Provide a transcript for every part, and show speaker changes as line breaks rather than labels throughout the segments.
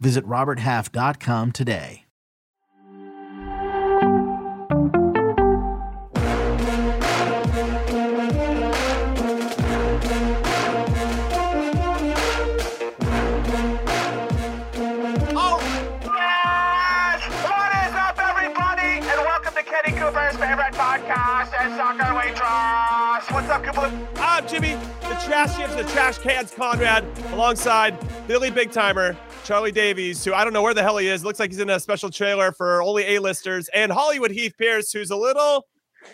Visit RobertHalf.com today.
Oh, yes! What is up, everybody? And welcome to Kenny Cooper's favorite podcast In Soccer We Trust. What's up, Cooper?
I'm Jimmy, the trash chips, the trash cans, Conrad, alongside Billy Big Timer, Charlie Davies, who I don't know where the hell he is. Looks like he's in a special trailer for only A-listers, and Hollywood Heath Pearce, who's a little,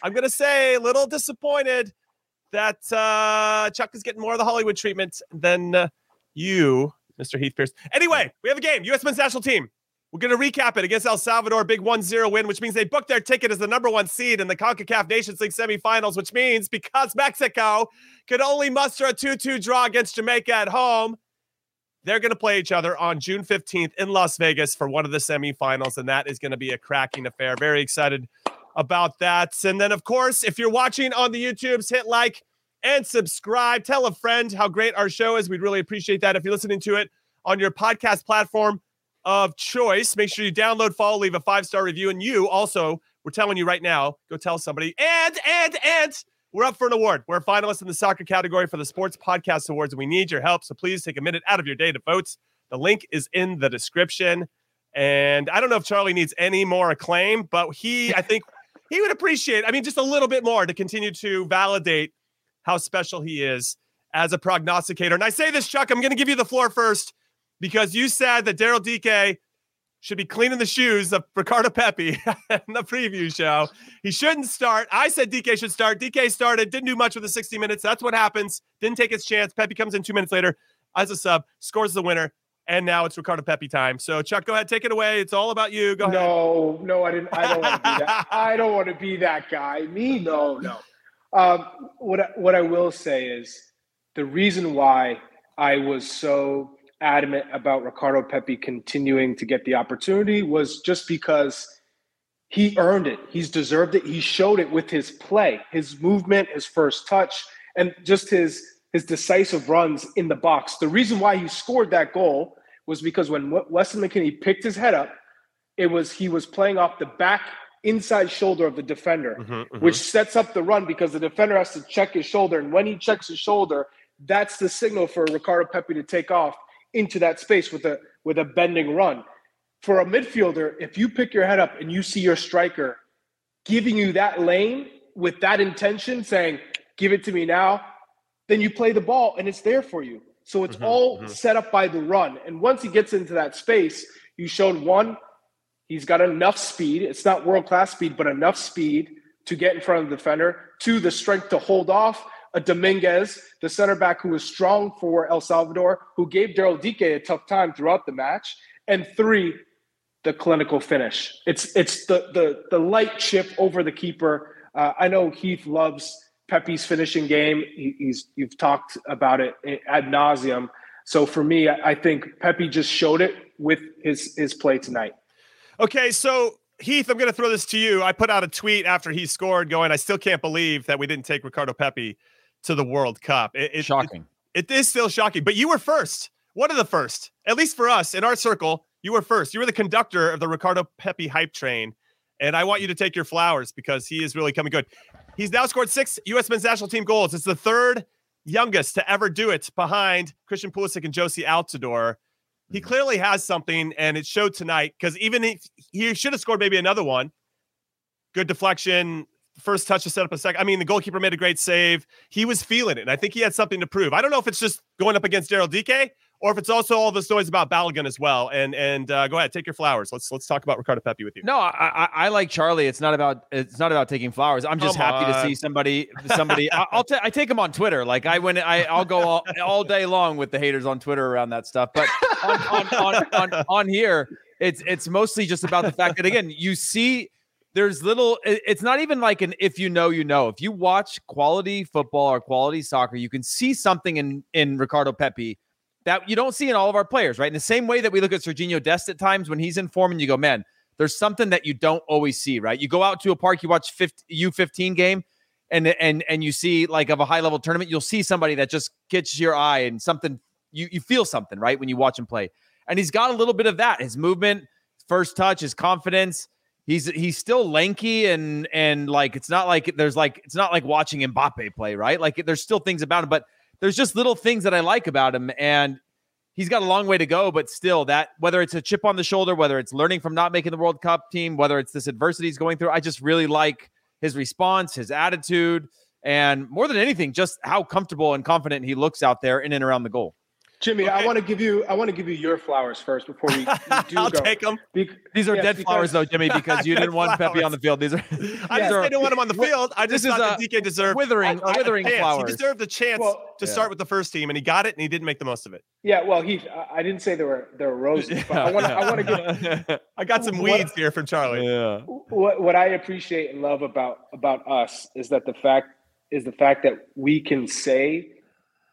I'm gonna say, a little disappointed that uh, Chuck is getting more of the Hollywood treatment than uh, you, Mr. Heath Pearce. Anyway, we have a game. U.S. men's national team. We're going to recap it against El Salvador, big 1 0 win, which means they booked their ticket as the number one seed in the CONCACAF Nations League semifinals, which means because Mexico could only muster a 2 2 draw against Jamaica at home, they're going to play each other on June 15th in Las Vegas for one of the semifinals, and that is going to be a cracking affair. Very excited about that. And then, of course, if you're watching on the YouTubes, hit like and subscribe. Tell a friend how great our show is. We'd really appreciate that. If you're listening to it on your podcast platform of choice, make sure you download, follow, leave a five star review. And you also, we're telling you right now, go tell somebody. And, and, and, we're up for an award. We're a finalist in the soccer category for the Sports Podcast Awards, and we need your help. So please take a minute out of your day to vote. The link is in the description. And I don't know if Charlie needs any more acclaim, but he, I think, he would appreciate, I mean, just a little bit more to continue to validate how special he is as a prognosticator. And I say this, Chuck, I'm going to give you the floor first because you said that Daryl Dike should be cleaning the shoes of Ricardo Pepi in the preview show. He shouldn't start. I said Dike should start. Dike started, didn't do much with the 60 minutes. That's what happens. Didn't take his chance. Pepi comes in two minutes later as a sub, scores the winner. And now it's Ricardo Pepi time. So Chuck, go ahead, take it away. It's all about you. Go ahead.
No, no, I didn't. I don't want to be that. I don't want to be that guy. Me, no, no. Um, what what I will say is the reason why I was so adamant about Ricardo Pepi continuing to get the opportunity was just because he earned it. He's deserved it. He showed it with his play, his movement, his first touch, and just his his decisive runs in the box. The reason why he scored that goal was because when Weston McKennie picked his head up, it was he was playing off the back inside shoulder of the defender,
Mhm, mhm.
which sets up the run because the defender has to check his shoulder. And when he checks his shoulder, that's the signal for Ricardo Pepi to take off into that space with a with a bending run. For a midfielder, if you pick your head up and you see your striker giving you that lane with that intention, saying, give it to me now, then you play the ball and it's there for you. So it's
Mhm,
all
mhm.
set up by the run. And once he gets into that space, you showed one, he's got enough speed. It's not world class speed, but enough speed to get in front of the defender. Two, the strength to hold off a Dominguez, the center back who was strong for El Salvador, who gave Daryl Dike a tough time throughout the match. And three, the clinical finish. It's it's the the the light chip over the keeper. Uh, I know Heath loves Pepi's finishing game. He, he's you've talked about it ad nauseum. So for me, I, I think Pepi just showed it with his his play tonight.
Okay, so Heath, I'm going to throw this to you. I put out a tweet after he scored, going, "I still can't believe that we didn't take Ricardo Pepi to the World Cup." It, it,
shocking.
It, it is still shocking, but you were first. One of the first, at least for us in our circle. You were first. You were the conductor of the Ricardo Pepi hype train, and I want you to take your flowers because he is really coming good. He's now scored six U.S. men's national team goals. It's the third youngest to ever do it behind Christian Pulisic and Jozy Altidore. He
Mhm.
clearly has something, and it showed tonight because even if he should have scored maybe another one. Good deflection, first touch to set up a second. I mean, the goalkeeper made a great save. He was feeling it, and I think he had something to prove. I don't know if it's just going up against Daryl Dike or if it's also all this noise about Balogun as well. And and uh, go ahead, take your flowers. Let's let's talk about Ricardo Pepi with you.
No, I, I, I like Charlie. It's not about it's not about taking flowers. I'm just
Come
happy to see somebody somebody. I, I'll ta- I take him on Twitter. Like I when I I'll go all, all day long with the haters on Twitter around that stuff. But on on, on, on, on here, it's it's mostly just about the fact that again you see there's little. It's not even like an if you know you know. If you watch quality football or quality soccer, you can see something in in Ricardo Pepi that you don't see in all of our players, right? In the same way that we look at Serginho Dest at times when he's in form and you go, man, there's something that you don't always see, right? You go out to a park, you watch 50, U15 game and and and you see like of a high level tournament, you'll see somebody that just catches your eye and something you you feel something, right? When you watch him play. And he's got a little bit of that. His movement, first touch, his confidence. He's he's still lanky and and like it's not like there's like it's not like watching Mbappe play, right? Like there's still things about him, but there's just little things that I like about him. And he's got a long way to go, but still, that whether it's a chip on the shoulder, whether it's learning from not making the World Cup team, whether it's this adversity he's going through, I just really like his response, his attitude, and more than anything, just how comfortable and confident he looks out there in and around the goal.
Jimmy,
Okay.
I want to give you I want to give you your flowers first before we, we do
I'll
go.
take them.
Bec-
These are
yes,
dead
because-
flowers, though, Jimmy, because you didn't want
Pepi
on the field. These are
I
these
just
are
didn't want him on the field. I just
this is
thought that
a
Dike deserved
withering,
a- a
withering
chance.
flowers.
He deserved a chance
Well,
to
Yeah.
start with the first team, and he got it, and he didn't make the most of it.
Yeah, well, Heath, I, I didn't say there were there were roses, but I want to I want to give
I got some
What-
weeds here from Charlie.
yeah.
what what I appreciate and love about about us is that the fact is the fact that we can say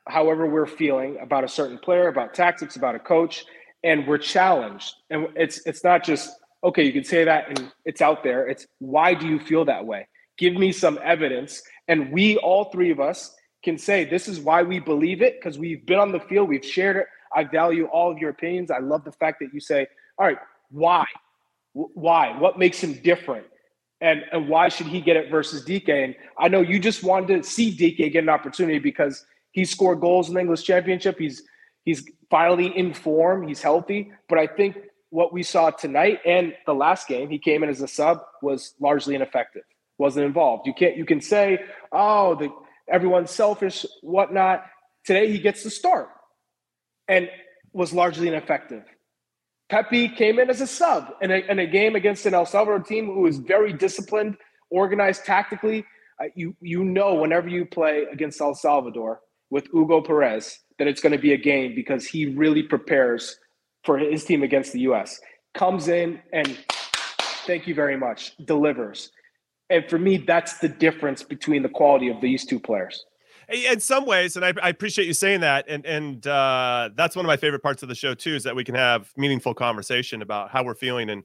however we're feeling about a certain player, about tactics, about a coach, and we're challenged. And it's it's not just okay, you can say that and it's out there. It's why do you feel that way? Give me some evidence. And we all three of us can say this is why we believe it because we've been on the field, we've shared it. I value all of your opinions. I love the fact that you say, all right, why? Wh- Why? What makes him different? And, and why should he get it versus Dike? And I know you just wanted to see Dike get an opportunity because he scored goals in the English Championship. He's he's finally in form. He's healthy. But I think what we saw tonight and the last game, he came in as a sub, was largely ineffective. Wasn't involved. You can't. You can say, oh, the everyone's selfish, whatnot. Today he gets the start, and was largely ineffective. Pepi came in as a sub in a, in a game against an El Salvador team who is very disciplined, organized tactically. Uh, you you know whenever you play against El Salvador with Hugo Perez that it's going to be a game because he really prepares for his team against the U.S. Comes in and thank you very much delivers. And for me, that's the difference between the quality of these two players.
in some ways, and I, I appreciate you saying that, and and uh, that's one of my favorite parts of the show too, is that we can have meaningful conversation about how we're feeling and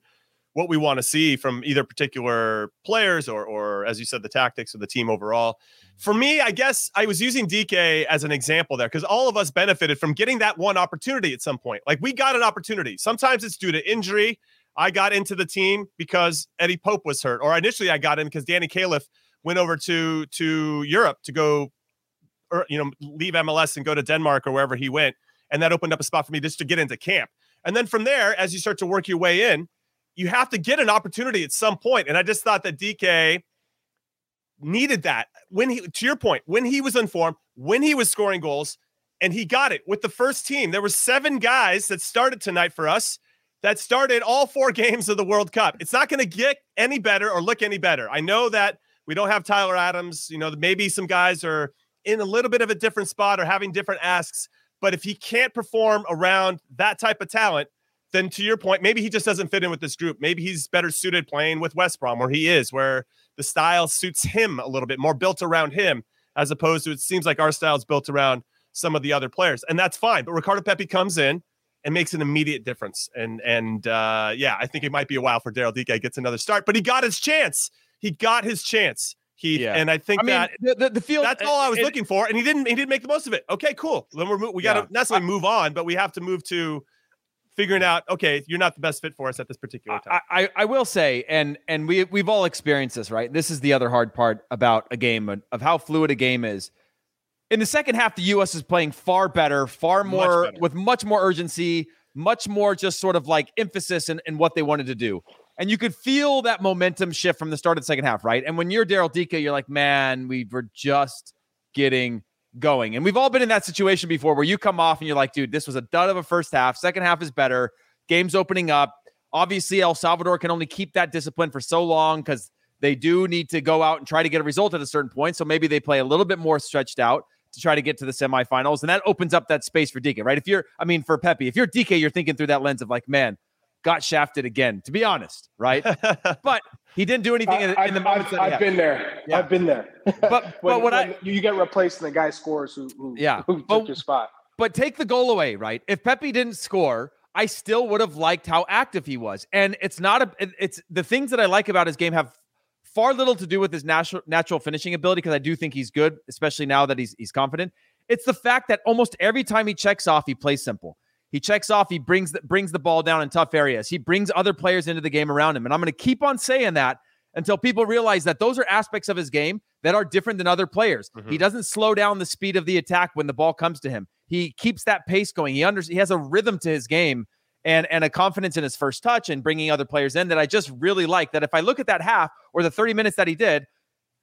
what we want to see from either particular players or or as you said, the tactics of the team overall. For me, I guess I was using DK as an example there because all of us benefited from getting that one opportunity at some point. Like we got an opportunity. Sometimes it's due to injury. I got into the team because Eddie Pope was hurt, or initially I got in because Danny Califf went over to to Europe to go or you know leave MLS and go to Denmark or wherever he went, and that opened up a spot for me just to get into camp. And then from there, as you start to work your way in, you have to get an opportunity at some point. And I just thought that Dike needed that when he, to your point, when he was in form, when he was scoring goals, and he got it with the first team. There were seven guys that started tonight for us that started all four games of the World Cup. It's not going to get any better or look any better. I know that we don't have Tyler Adams. You know, maybe some guys are in a little bit of a different spot or having different asks. But if he can't perform around that type of talent, then to your point, maybe he just doesn't fit in with this group. Maybe he's better suited playing with West Brom, where he is, where the style suits him a little bit more built around him, as opposed to it seems like our style is built around some of the other players. And that's fine. But Ricardo Pepi comes in and makes an immediate difference. And and uh, yeah, I think it might be a while for Daryl Dike gets another start, but he got his chance. He got his chance. He
Yeah.
and I think
I mean,
that
the, the, the field.
that's all I was
it-
looking for, and he didn't. He didn't make the most of it. Okay, cool. Then we're we got to
Yeah.
necessarily move on, but we have to move to figuring out. Okay, you're not the best fit for us at this particular time.
I, I, I will say, and and we we've all experienced this, right? This is the other hard part about a game of, how fluid a game is. In the second half, the U.S. is playing far better, far
Much
more
better.
with much more urgency, much more just sort of like emphasis in, in what they wanted to do. And you could feel that momentum shift from the start of the second half, right? And when you're Daryl Dike, you're like, man, we were just getting going. And we've all been in that situation before where you come off and you're like, dude, this was a dud of a first half. Second half is better. Game's opening up. Obviously, El Salvador can only keep that discipline for so long because they do need to go out and try to get a result at a certain point. So maybe they play a little bit more stretched out to try to get to the semifinals. And that opens up that space for Dike, right? If you're, I mean, for Pepi, if you're Dike, you're thinking through that lens of like, man, got shafted again, to be honest, right? but he didn't do anything in,
I,
in the
have
moments that
I've been there.
Yeah.
I've been there.
But-
when,
but what I-
when you get replaced and the guy scores who, who,
Yeah.
who
But-
took your spot.
But take the goal away, right? If Pepi didn't score, I still would have liked how active he was. And it's not a it's the things that I like about his game have far little to do with his natural natural finishing ability because I do think he's good, especially now that he's he's confident. It's the fact that almost every time he checks off, he plays simple. He checks off, he brings the, brings the ball down in tough areas. He brings other players into the game around him. And I'm going to keep on saying that until people realize that those are aspects of his game that are different than other players. Mm-hmm. He doesn't slow down the speed of the attack when the ball comes to him. He keeps that pace going. He under, he has a rhythm to his game and and a confidence in his first touch and bringing other players in that I just really like. That if I look at that half or the 30 minutes that he did,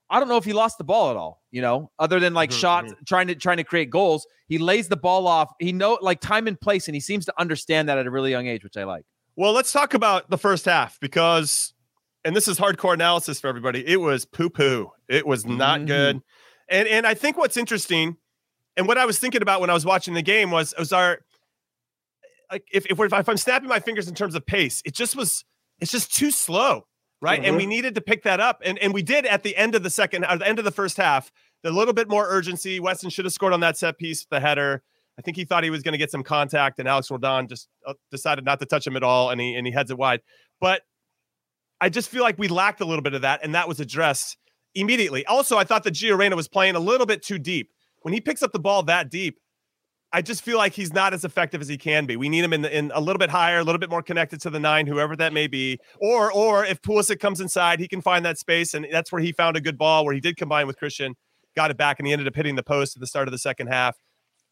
I don't know if he lost the ball at all, you know, other than like
Mhm,
shots trying to trying to create goals. He lays the ball off. He know like time and place, and he seems to understand that at a really young age, which I like.
Well, let's talk about the first half because, and this is hardcore analysis for everybody. It was poo poo. It was not
Mhm.
good. And and I think what's interesting, and what I was thinking about when I was watching the game was was our like if if, we're, if I'm snapping my fingers in terms of pace, it just was it's just too slow, right? And we needed to pick that up, and and we did at the end of the second, at the end of the first half. A little bit more urgency. Weston should have scored on that set piece, the header. I think he thought he was going to get some contact, and Alex Roldan just uh, decided not to touch him at all, and he and he heads it wide. But I just feel like we lacked a little bit of that, and that was addressed immediately. Also, I thought that Gio Reyna was playing a little bit too deep. When he picks up the ball that deep, I just feel like he's not as effective as he can be. We need him in, the, in a little bit higher, a little bit more connected to the nine, whoever that may be. Or or if Pulisic comes inside, he can find that space, and that's where he found a good ball where he did combine with Christian, got it back, and he ended up hitting the post at the start of the second half.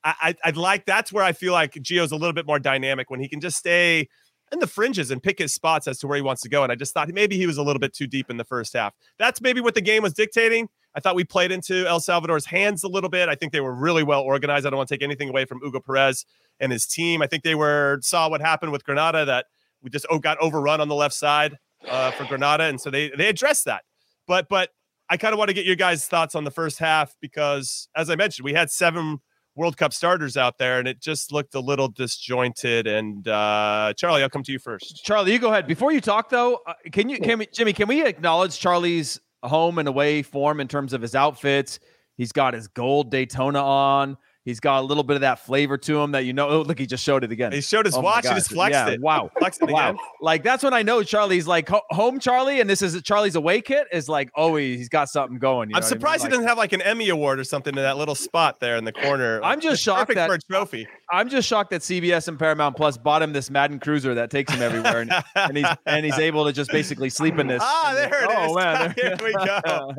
I, I I'd like that's where I feel like Gio's a little bit more dynamic when he can just stay in the fringes and pick his spots as to where he wants to go. And I just thought maybe he was a little bit too deep in the first half. That's maybe what the game was dictating. I thought we played into El Salvador's hands a little bit. I think they were really well organized. I don't want to take anything away from Hugo Perez and his team. I think they were saw what happened with Grenada that we just oh, got overrun on the left side uh, for Grenada, and so they they addressed that. But but I kind of want to get your guys' thoughts on the first half because, as I mentioned, we had seven World Cup starters out there, and it just looked a little disjointed. And uh, Charlie, I'll come to you first.
Charlie, you go ahead. Before you talk, though, uh, can you, can we, Jimmy, can we acknowledge Charlie's home and away form in terms of his outfits? He's got his gold Daytona on. He's got a little bit of that flavor to him that you know. Oh, look, he just showed it again.
He showed his
Oh
watch. He
gosh.
just flexed
Yeah,
it.
Wow.
Flexed it
Wow.
again.
Like that's when I know Charlie's like ho- home Charlie, and this is Charlie's away kit is like, oh, he, he's got something going. You
I'm
know what I mean?
surprised
Like,
he doesn't have like an Emmy award or something in that little spot there in the corner.
I'm just shocked
perfect
that-
for a trophy.
I'm just shocked that CBS and Paramount Plus bought him this Madden Cruiser that takes him everywhere, and, and he's and he's able to just basically sleep in this.
Ah, there
this-
it
oh,
is.
Man,
Here we go.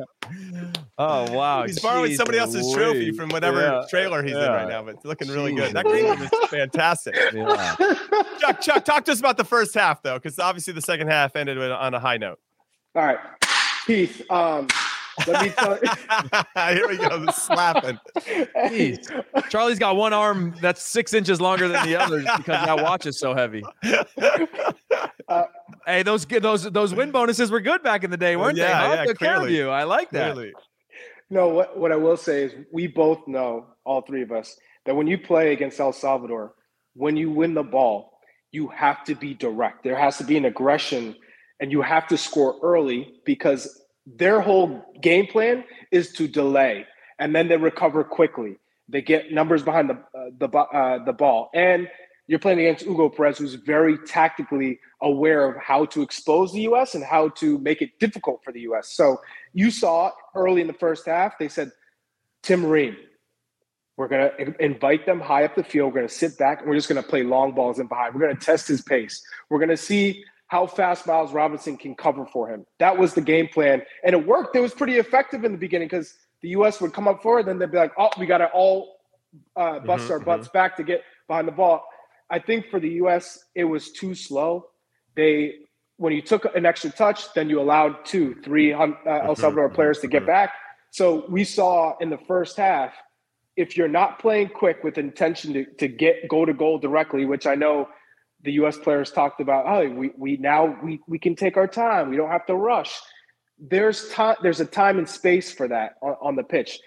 oh wow,
He's borrowing
Jeez
somebody else's trophy from whatever
Yeah,
trailer he's in right now, but it's looking really good.
Jeez
That green room is fantastic.
Yeah.
Chuck, Chuck, talk to us about the first half though, because obviously the second half ended on a high note.
All right, Keith. Um, let me tell you.
Here we go, the slapping.
Jeez. Charlie's got one arm that's six inches longer than the others because that watch is so heavy.
Uh,
hey, those good those those win bonuses were good back in the day, weren't
Yeah,
they? Huh?
yeah,
Took care of
clearly.
you. I like that.
Clearly.
No, what, what I will say is we both know, all three of us, that when you play against El Salvador, when you win the ball, you have to be direct. There has to be an aggression and you have to score early because their whole game plan is to delay and then they recover quickly. They get numbers behind the uh, the uh, the ball and you're playing against Hugo Perez, who's very tactically aware of how to expose the U.S. and how to make it difficult for the U.S. So you saw early in the first half, they said, Tim Ream, we're going to invite them high up the field. We're going to sit back and we're just going to play long balls in behind. We're going to test his pace. We're going to see how fast Miles Robinson can cover for him. That was the game plan. And it worked. It was pretty effective in the beginning because the U.S. would come up forward, then they'd be like, oh, we got to all uh, bust mm-hmm, our butts mm-hmm. back to get behind the ball. I think for the U.S., it was too slow. They, when you took an extra touch, then you allowed two, three uh, El mm-hmm, Salvador mm-hmm, players to get mm-hmm. back. So we saw in the first half, if you're not playing quick with intention to, to get go to goal directly, which I know the U.S. players talked about, oh, we, we now we, we can take our time. We don't have to rush. There's time. There's a time and space for that on, on the pitch.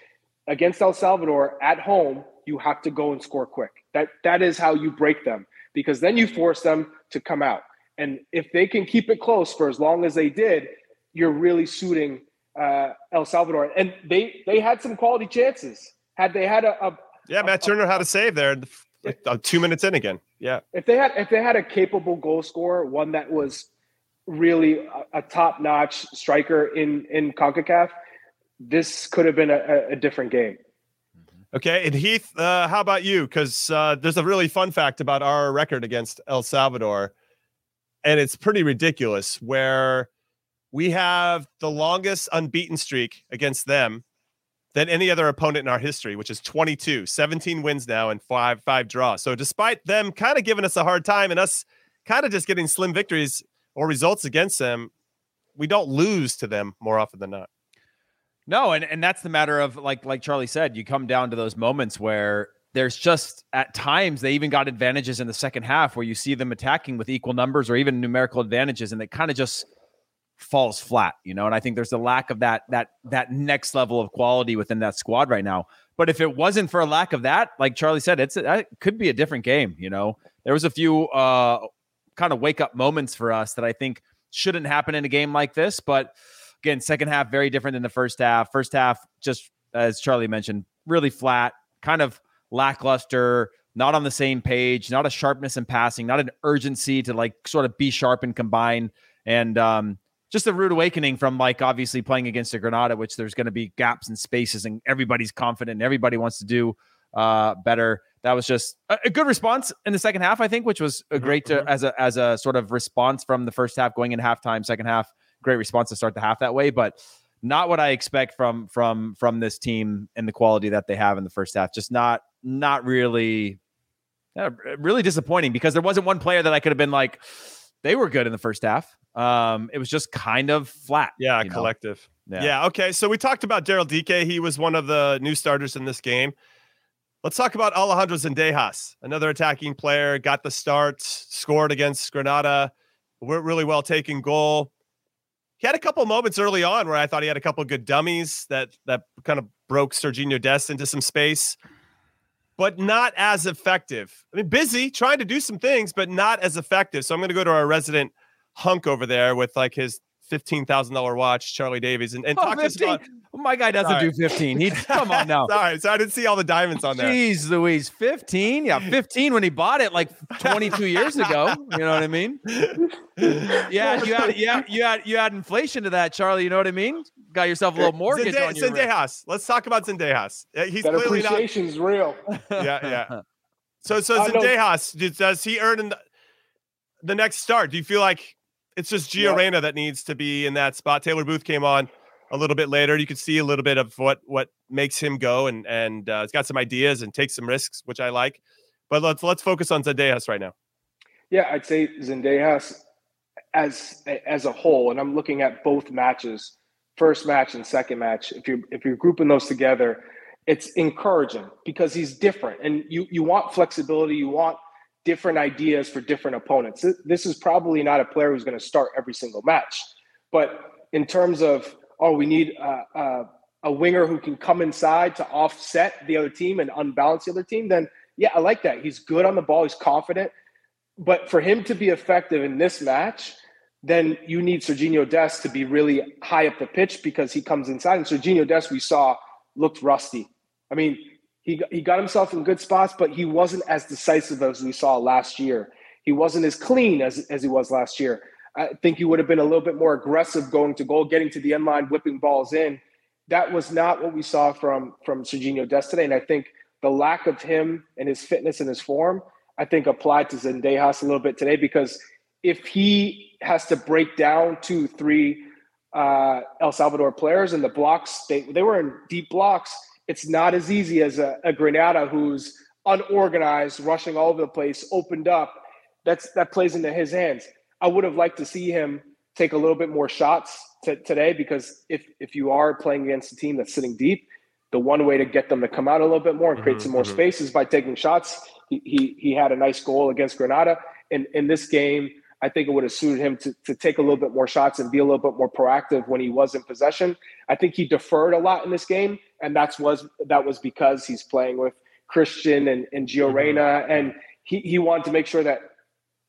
Against El Salvador at home, you have to go and score quick. That that is how you break them because then you force them to come out. And if they can keep it close for as long as they did, you're really suiting uh, El Salvador. And they they had some quality chances. Had they had a, a
yeah, Matt Turner had a save there, uh, two minutes in again. Yeah,
if they had if they had a capable goal scorer, one that was really a, a top notch striker in in Concacaf, this could have been a, a different game.
Okay, and Heath, uh, how about you? Because uh, there's a really fun fact about our record against El Salvador, and it's pretty ridiculous. Where we have the longest unbeaten streak against them than any other opponent in our history, which is 22, 17 wins now and five five draws. So despite them kind of giving us a hard time and us kind of just getting slim victories or results against them, we don't lose to them more often than not.
No, and and that's the matter of like like Charlie said, you come down to those moments where there's just at times they even got advantages in the second half where you see them attacking with equal numbers or even numerical advantages and they kind of just falls flat, you know. And I think there's a lack of that that that next level of quality within that squad right now. But if it wasn't for a lack of that, like Charlie said, it's it could be a different game, you know. There was a few uh kind of wake up moments for us that I think shouldn't happen in a game like this, but Again, second half very different than the first half. First half, just as Charlie mentioned, really flat, kind of lackluster, not on the same page, not a sharpness in passing, not an urgency to like sort of be sharp and combine. And um, just a rude awakening from like obviously playing against a Grenada, which there's going to be gaps and spaces, and everybody's confident, and everybody wants to do uh, better. That was just a, a, good response in the second half, I think, which was a mm-hmm, great to, mm-hmm. as a as a sort of response from the first half going in halftime, second half great response to start the half that way, but not what I expect from from from this team and the quality that they have in the first half. Just not not really uh, really disappointing because there wasn't one player that I could have been like they were good in the first half. Um, it was just kind of flat.
Yeah, collective. Yeah. yeah. Okay. So we talked about Daryl Dike. He was one of the new starters in this game. Let's talk about Alejandro Zendejas, another attacking player. Got the start, scored against Grenada. We're really well taken goal he had a couple moments early on where I thought he had a couple good dummies that that kind of broke Serginho Dest into some space, but not as effective. I mean, busy trying to do some things, but not as effective. So I'm going to go to our resident hunk over there with like his fifteen thousand dollar watch, Charlie Davies, and, and oh, talk 15? to us about.
My guy doesn't Sorry. do fifteen. He come on now.
Sorry, so I didn't see all the diamonds on there.
Jeez, Louise, fifteen? Yeah, fifteen when he bought it like twenty two years ago. You know what I mean? Yeah, you had yeah you had you had inflation to that, Charlie. You know what I mean? Got yourself a little mortgage Zende- on your
Zendejas. Let's talk about Zendejas.
He's that clearly appreciation's
not...
real.
Yeah, yeah. So so Zendejas, does he earn the, the next start? Do you feel like it's just Gio yeah. Reyna that needs to be in that spot. Taylor Booth came on a little bit later. You could see a little bit of what what makes him go, and and uh, it's got some ideas and takes some risks, which I like. But let's let's focus on Zendejas right now.
Yeah, I'd say Zendejas as as a whole, and I'm looking at both matches, first match and second match. If you're if you're grouping those together, it's encouraging because he's different, and you you want flexibility, you want different ideas for different opponents. This is probably not a player who's going to start every single match, but in terms of oh, we need a, a, a winger who can come inside to offset the other team and unbalance the other team, then yeah, I like that. He's good on the ball. He's confident. But for him to be effective in this match, then you need Serginho Dest to be really high up the pitch because he comes inside. And Serginho Dest, we saw, looked rusty. I mean, he he got himself in good spots, but he wasn't as decisive as we saw last year. He wasn't as clean as as he was last year. I think he would have been a little bit more aggressive going to goal, getting to the end line, whipping balls in. That was not what we saw from from Serginho Dest today. And I think the lack of him and his fitness and his form, I think applied to Zendejas a little bit today because if he has to break down two, three uh, El Salvador players and the blocks, they, they were in deep blocks. It's not as easy as a, a Grenada who's unorganized, rushing all over the place, opened up. That's that plays into his hands. I would have liked to see him take a little bit more shots t- today because if if you are playing against a team that's sitting deep, the one way to get them to come out a little bit more and create mm-hmm, some more mm-hmm. space is by taking shots. He, he, he had a nice goal against Grenada. In in this game, I think it would have suited him to, to take a little bit more shots and be a little bit more proactive when he was in possession. I think he deferred a lot in this game, and that's was that was because he's playing with Christian and, and Gio mm-hmm. Reyna, and he, he wanted to make sure that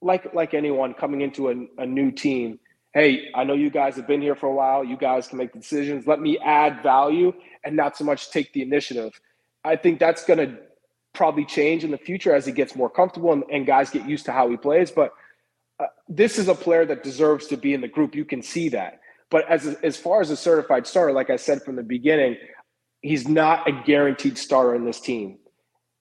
like like anyone coming into a, a new team, hey, I know you guys have been here for a while. You guys can make the decisions. Let me add value and not so much take the initiative. I think that's going to probably change in the future as he gets more comfortable and, and guys get used to how he plays. But uh, this is a player that deserves to be in the group. You can see that. But as as far as a certified starter, like I said from the beginning, he's not a guaranteed starter in this team.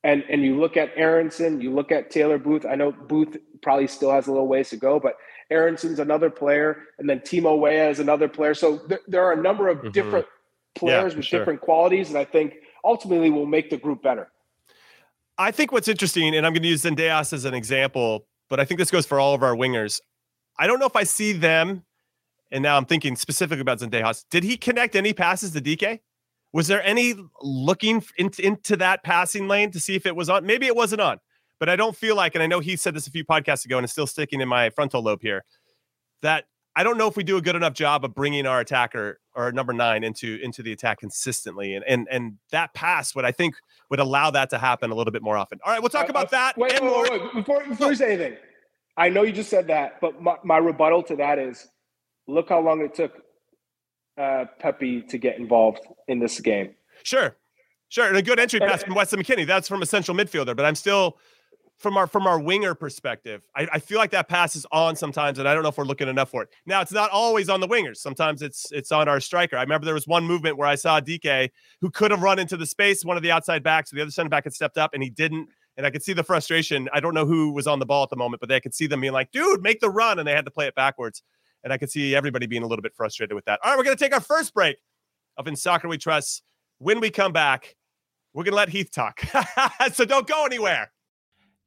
And and you look at Aaronson, you look at Taylor Booth. I know Booth probably still has a little ways to go, but Aaronson's another player, and then Timo Weah is another player. So th- there are a number of mm-hmm. different players yeah, with sure. different qualities, and I think ultimately will make the group better.
I think what's interesting, and I'm going to use Zendejas as an example, but I think this goes for all of our wingers. I don't know if I see them, and now I'm thinking specifically about Zendejas. Did he connect any passes to Dike? Was there any looking into, into that passing lane to see if it was on? Maybe it wasn't on. But I don't feel like, and I know he said this a few podcasts ago and it's still sticking in my frontal lobe here, that I don't know if we do a good enough job of bringing our attacker or number nine into into the attack consistently, and and and that pass would I think would allow that to happen a little bit more often. All right, we'll talk uh, about uh, that.
Wait, wait, wait, wait, before before you say anything, I know you just said that, but my, my rebuttal to that is, look how long it took uh, Pepi to get involved in this game.
Sure, sure, and a good entry pass from Weston McKennie. That's from a central midfielder, but I'm still from our from our winger perspective, I, I, feel like that pass is on sometimes, and I don't know if we're looking enough for it. Now it's not always on the wingers. Sometimes it's it's on our striker. I remember there was one movement where I saw Dike who could have run into the space, one of the outside backs, the other center back had stepped up and he didn't. And I could see the frustration. I don't know who was on the ball at the moment, but they could see them being like, dude, make the run. And they had to play it backwards. And I could see everybody being a little bit frustrated with that. All right, we're going to take our first break of In Soccer We Trust. When we come back, we're going to let Heath talk. so don't go anywhere.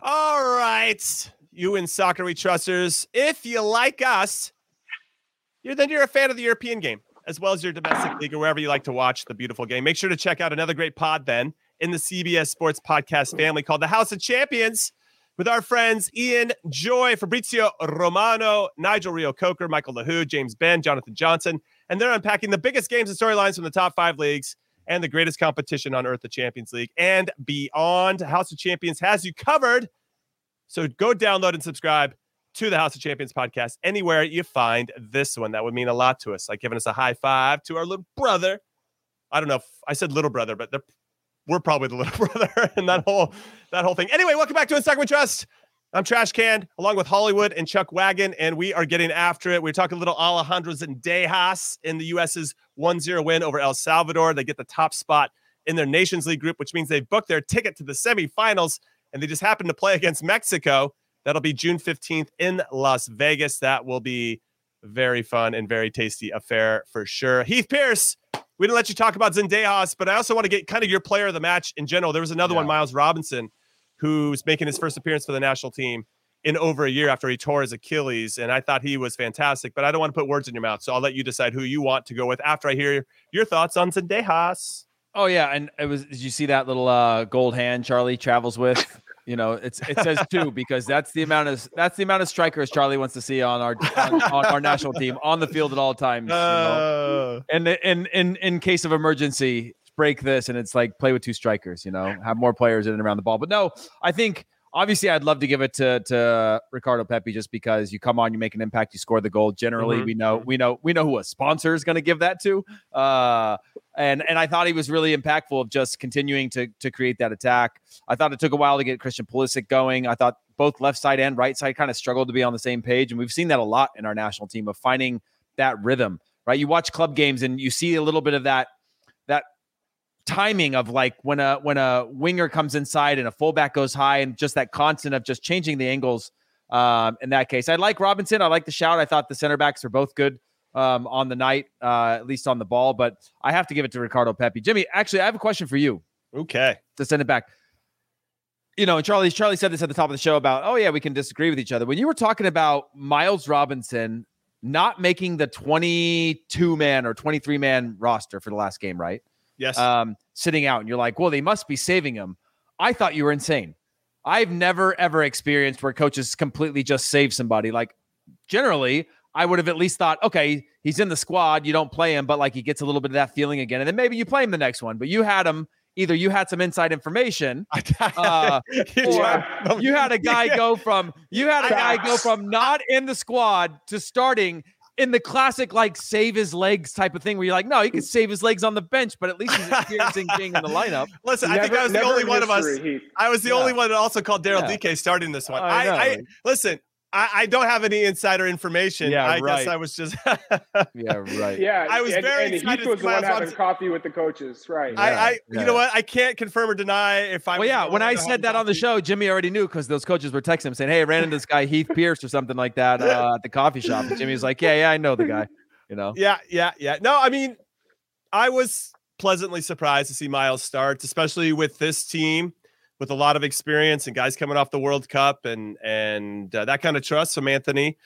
All right, you in soccer we trusters, if you like us, you're then you're a fan of the European game as well as your domestic league or wherever you like to watch the beautiful game. Make sure to check out another great pod then in the CBS Sports Podcast family called The House of Champions with our friends Ian Joy, Fabrizio Romano, Nigel Reo-Coker, Michael Lahoud, James Benge, Jonathan Johnson, and they're unpacking the biggest games and storylines from the top five leagues and the greatest competition on earth, the Champions League, and beyond. House of Champions has you covered. So go download and subscribe to the House of Champions podcast anywhere you find this one. That would mean a lot to us, like giving us a high five to our little brother. I don't know if I said little brother, but we're probably the little brother and that whole that whole thing. Anyway, welcome back to In Soccer We Trust. I'm Trash Can along with Hollywood and Chuck Wagon, and we are getting after it. We're talking a little Alejandro Zendejas in the US's 1-0 win over El Salvador. They get the top spot in their Nations League group, which means they've booked their ticket to the semifinals, and they just happen to play against Mexico. That'll be June 15th in Las Vegas. That will be very fun and very tasty affair for sure. Heath Pearce, we didn't let you talk about Zendejas, but I also want to get kind of your player of the match in general. There was another yeah. one, Miles Robinson who's making his first appearance for the national team in over a year after he tore his Achilles. And I thought he was fantastic, but I don't want to put words in your mouth. So I'll let you decide who you want to go with after I hear your thoughts on Zendejas.
Oh yeah, and it was. Did you see that little uh, gold hand Charlie travels with? You know, it's it says two because that's the amount of that's the amount of strikers Charlie wants to see on our on, on our national team on the field at all times. Uh, you know? And in in in case of emergency, break this and it's like play with two strikers, you know, have more players in and around the ball. But no, I think obviously I'd love to give it to to Ricardo Pepi just because you come on, you make an impact, you score the goal. Generally, mm-hmm. we know we know we know who a sponsor is going to give that to. Uh, and and I thought he was really impactful of just continuing to to create that attack. I thought it took a while to get Christian Pulisic going. I thought both left side and right side kind of struggled to be on the same page, and we've seen that a lot in our national team of finding that rhythm. Right, you watch club games and you see a little bit of that that timing of like when a when a winger comes inside and a fullback goes high and just that constant of just changing the angles um, in that case. I like Robinson. I like the shout. I thought the center backs are both good um, on the night, uh, at least on the ball, but I have to give it to Ricardo Pepi. Jimmy, actually, I have a question for you.
Okay.
To send it back. You know, Charlie, Charlie said this at the top of the show about, oh yeah, we can disagree with each other. When you were talking about Miles Robinson not making the 22 man or 23 man roster for the last game, right?
Yes.
Um, sitting out, and you're like, well, they must be saving him. I thought you were insane. I've never ever experienced where coaches completely just save somebody. Like generally, I would have at least thought, okay, he's in the squad, you don't play him, but like he gets a little bit of that feeling again, and then maybe you play him the next one. But you had him either you had some inside information, uh, or you had a guy go from you had a guy go from not in the squad to starting in the classic like save his legs type of thing where you're like, no, he can save his legs on the bench, but at least he's experiencing being in the lineup.
Listen, never, I think I was the only one of us. I was the yeah. only one that also called Daryl yeah. Dike starting this one. I, I, I listen. I, I, don't have any insider information. Yeah, I right. guess I was just.
yeah, right.
Yeah,
I was
and,
very
and
excited.
He was the one having coffee with the coaches, right?
I, yeah, I yeah. you know what? I can't confirm or deny if I.
Well, yeah. When I said that coffee. on the show, Jimmy already knew because those coaches were texting him saying, "Hey, I ran into this guy Heath Pearce or something like that uh, at the coffee shop." And Jimmy was like, "Yeah, yeah, I know the guy." You know.
Yeah, yeah, yeah. No, I mean, I was pleasantly surprised to see Miles start, especially with this team with a lot of experience and guys coming off the World Cup and and uh, that kind of trust from Anthony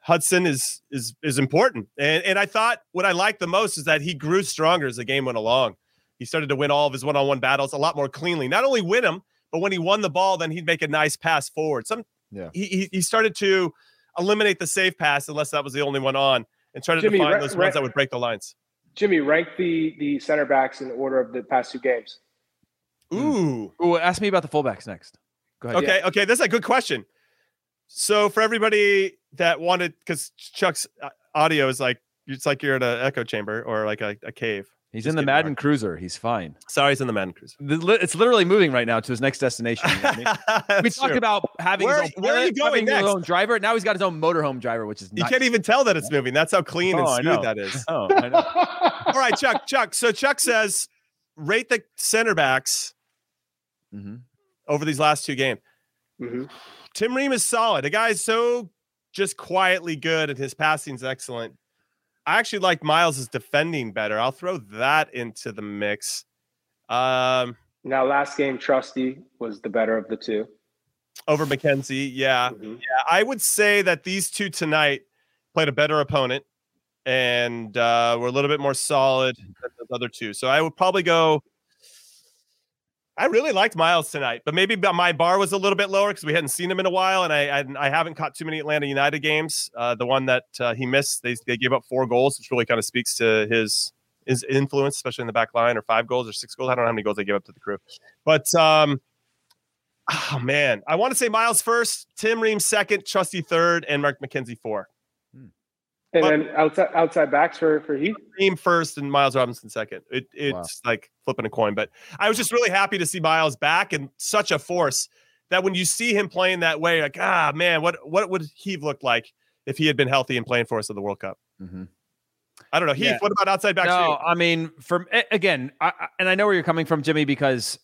Hudson is is is important. And and I thought what I liked the most is that he grew stronger as the game went along. He started to win all of his one-on-one battles a lot more cleanly. Not only win them, but when he won the ball, then he'd make a nice pass forward. Some yeah. he he started to eliminate the safe pass unless that was the only one on and try to Jimmy, define those ones that would break the lines.
Jimmy, rank the the center backs in order of the past two games.
Ooh.
Ooh, ask me about the fullbacks next. Go ahead.
Okay, yeah. okay, that's a good question. So for everybody that wanted, because Chuck's uh, audio is like it's like you're in an echo chamber or like a, a cave.
He's in the Madden Cruiser. He's fine.
Sorry, he's in the Madden Cruiser.
It's literally moving right now to his next destination. You know I mean? we talked true. about having
where,
his
own, where are you going next?
His own driver. Now he's got his own motorhome driver, which is
you can't even tell that it's moving. That's how clean oh, and smooth that is.
Oh, I know.
All right, Chuck. Chuck. So Chuck says, rate the center backs mm-hmm. over these last two games. Mm-hmm. Tim Ream is solid. The guy's so just quietly good, and his passing's excellent. I actually like Miles's defending better. I'll throw that into the mix. Um,
now, last game, Trusty was the better of the two
over McKenzie. Yeah, mm-hmm. yeah. I would say that these two tonight played a better opponent and uh, were a little bit more solid than the other two. So I would probably go I really liked Miles tonight, but maybe my bar was a little bit lower because we hadn't seen him in a while, and I I, I haven't caught too many Atlanta United games. Uh, the one that uh, he missed, they they gave up four goals, which really kind of speaks to his is influence, especially in the back line, or five goals or six goals. I don't know how many goals they gave up to the crew, but um, oh man, I want to say Miles first, Tim Ream second, Trusty third, and Mark McKenzie four.
And
But-
then outside outside backs for for Heath.
Ream first and Miles Robinson second. It, it's like flipping a coin, but I was just really happy to see Miles back and such a force that when you see him playing that way, like ah man, what what would he look like if he had been healthy and playing for us at the World Cup?
Mhm.
I don't know. Heath,
Yeah.
what about outside back?
No, I mean, from again, I, I- and I know where you're coming from, Jimmy, because it,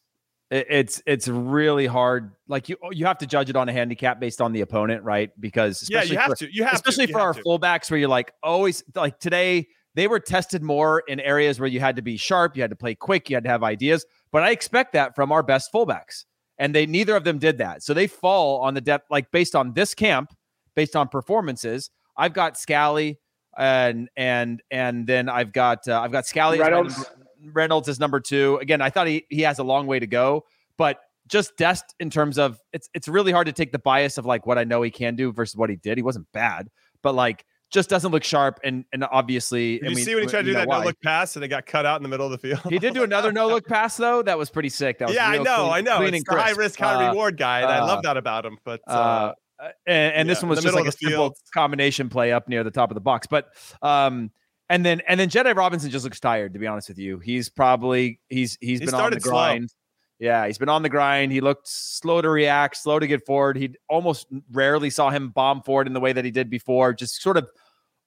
it's it's really hard. Like you you have to judge it on a handicap based on the opponent, right? Because
yeah, you have
for-
to. You have
especially
to.
for our fullbacks, where you're like always like today they were tested more in areas where you had to be sharp, you had to play quick, you had to have ideas. But I expect that from our best fullbacks, and they neither of them did that. So they fall on the depth, like based on this camp, based on performances. I've got Scally and and and then I've got uh, I've got Scally as my
Reynolds.
Reynolds is number two. Again, I thought he he has a long way to go, but just Dest in terms of it's it's really hard to take the bias of like what I know he can do versus what he did. He wasn't bad, but like just doesn't look sharp and and obviously
Did
I
you see when he tried to do that no look pass and it got cut out in the middle of the field?
He did do another no look pass though. That was pretty sick. That was
yeah, I know,
clean-
I know. It's high risk, high
Uh,
reward guy, and I love
uh,
that about him. But uh,
uh, and, and this one was just like a simple
field.
combination play up near the top of the box. But um, and then and then Jedi Robinson just looks tired. To be honest with you, he's probably he's he's
He
been on the
started slow.
grind. Yeah, he's been on the grind. He looked slow to react, slow to get forward. He almost rarely saw him bomb forward in the way that he did before. Just sort of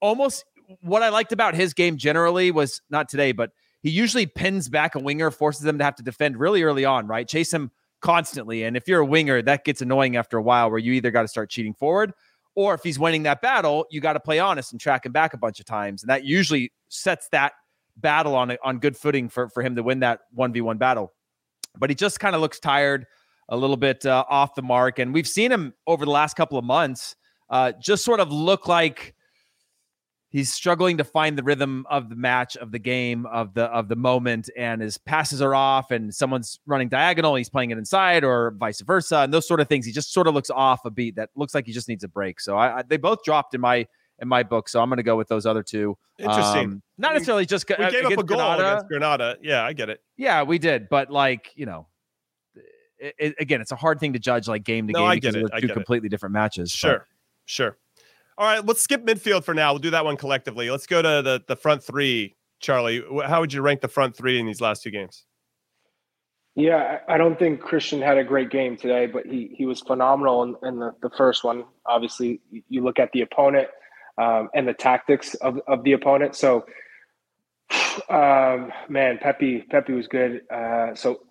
almost what I liked about his game generally was not today, but he usually pins back a winger, forces them to have to defend really early on, right? Chase him constantly. And if you're a winger, that gets annoying after a while where you either got to start cheating forward or if he's winning that battle, you got to play honest and track him back a bunch of times. And that usually sets that battle on on good footing for for him to win that 1v1 battle. But he just kind of looks tired, a little bit uh, off the mark and we've seen him over the last couple of months uh, just sort of look like he's struggling to find the rhythm of the match of the game of the of the moment and his passes are off and someone's running diagonal he's playing it inside or vice versa and those sort of things he just sort of looks off a beat that looks like he just needs a break so I, I they both dropped in my in my book so i'm going to go with those other two
Interesting.
Um, not necessarily just
we
uh,
gave up a goal
Grenada.
against Grenada. Yeah, I get it.
yeah we did but like you know it, it- again it's a hard thing to judge like game to
No,
game because
it.
they're two
get it.
completely different matches but-
Sure, sure. All right, let's skip midfield for now. We'll do that one collectively. Let's go to the the front three. Charlie, how would you rank the front three in these last two games?
Yeah, I don't think Christian had a great game today, but he he was phenomenal in, in the, the first one. Obviously, you look at the opponent um, and the tactics of, of the opponent. So, um, man, Pepi Pepi was good. Uh, so,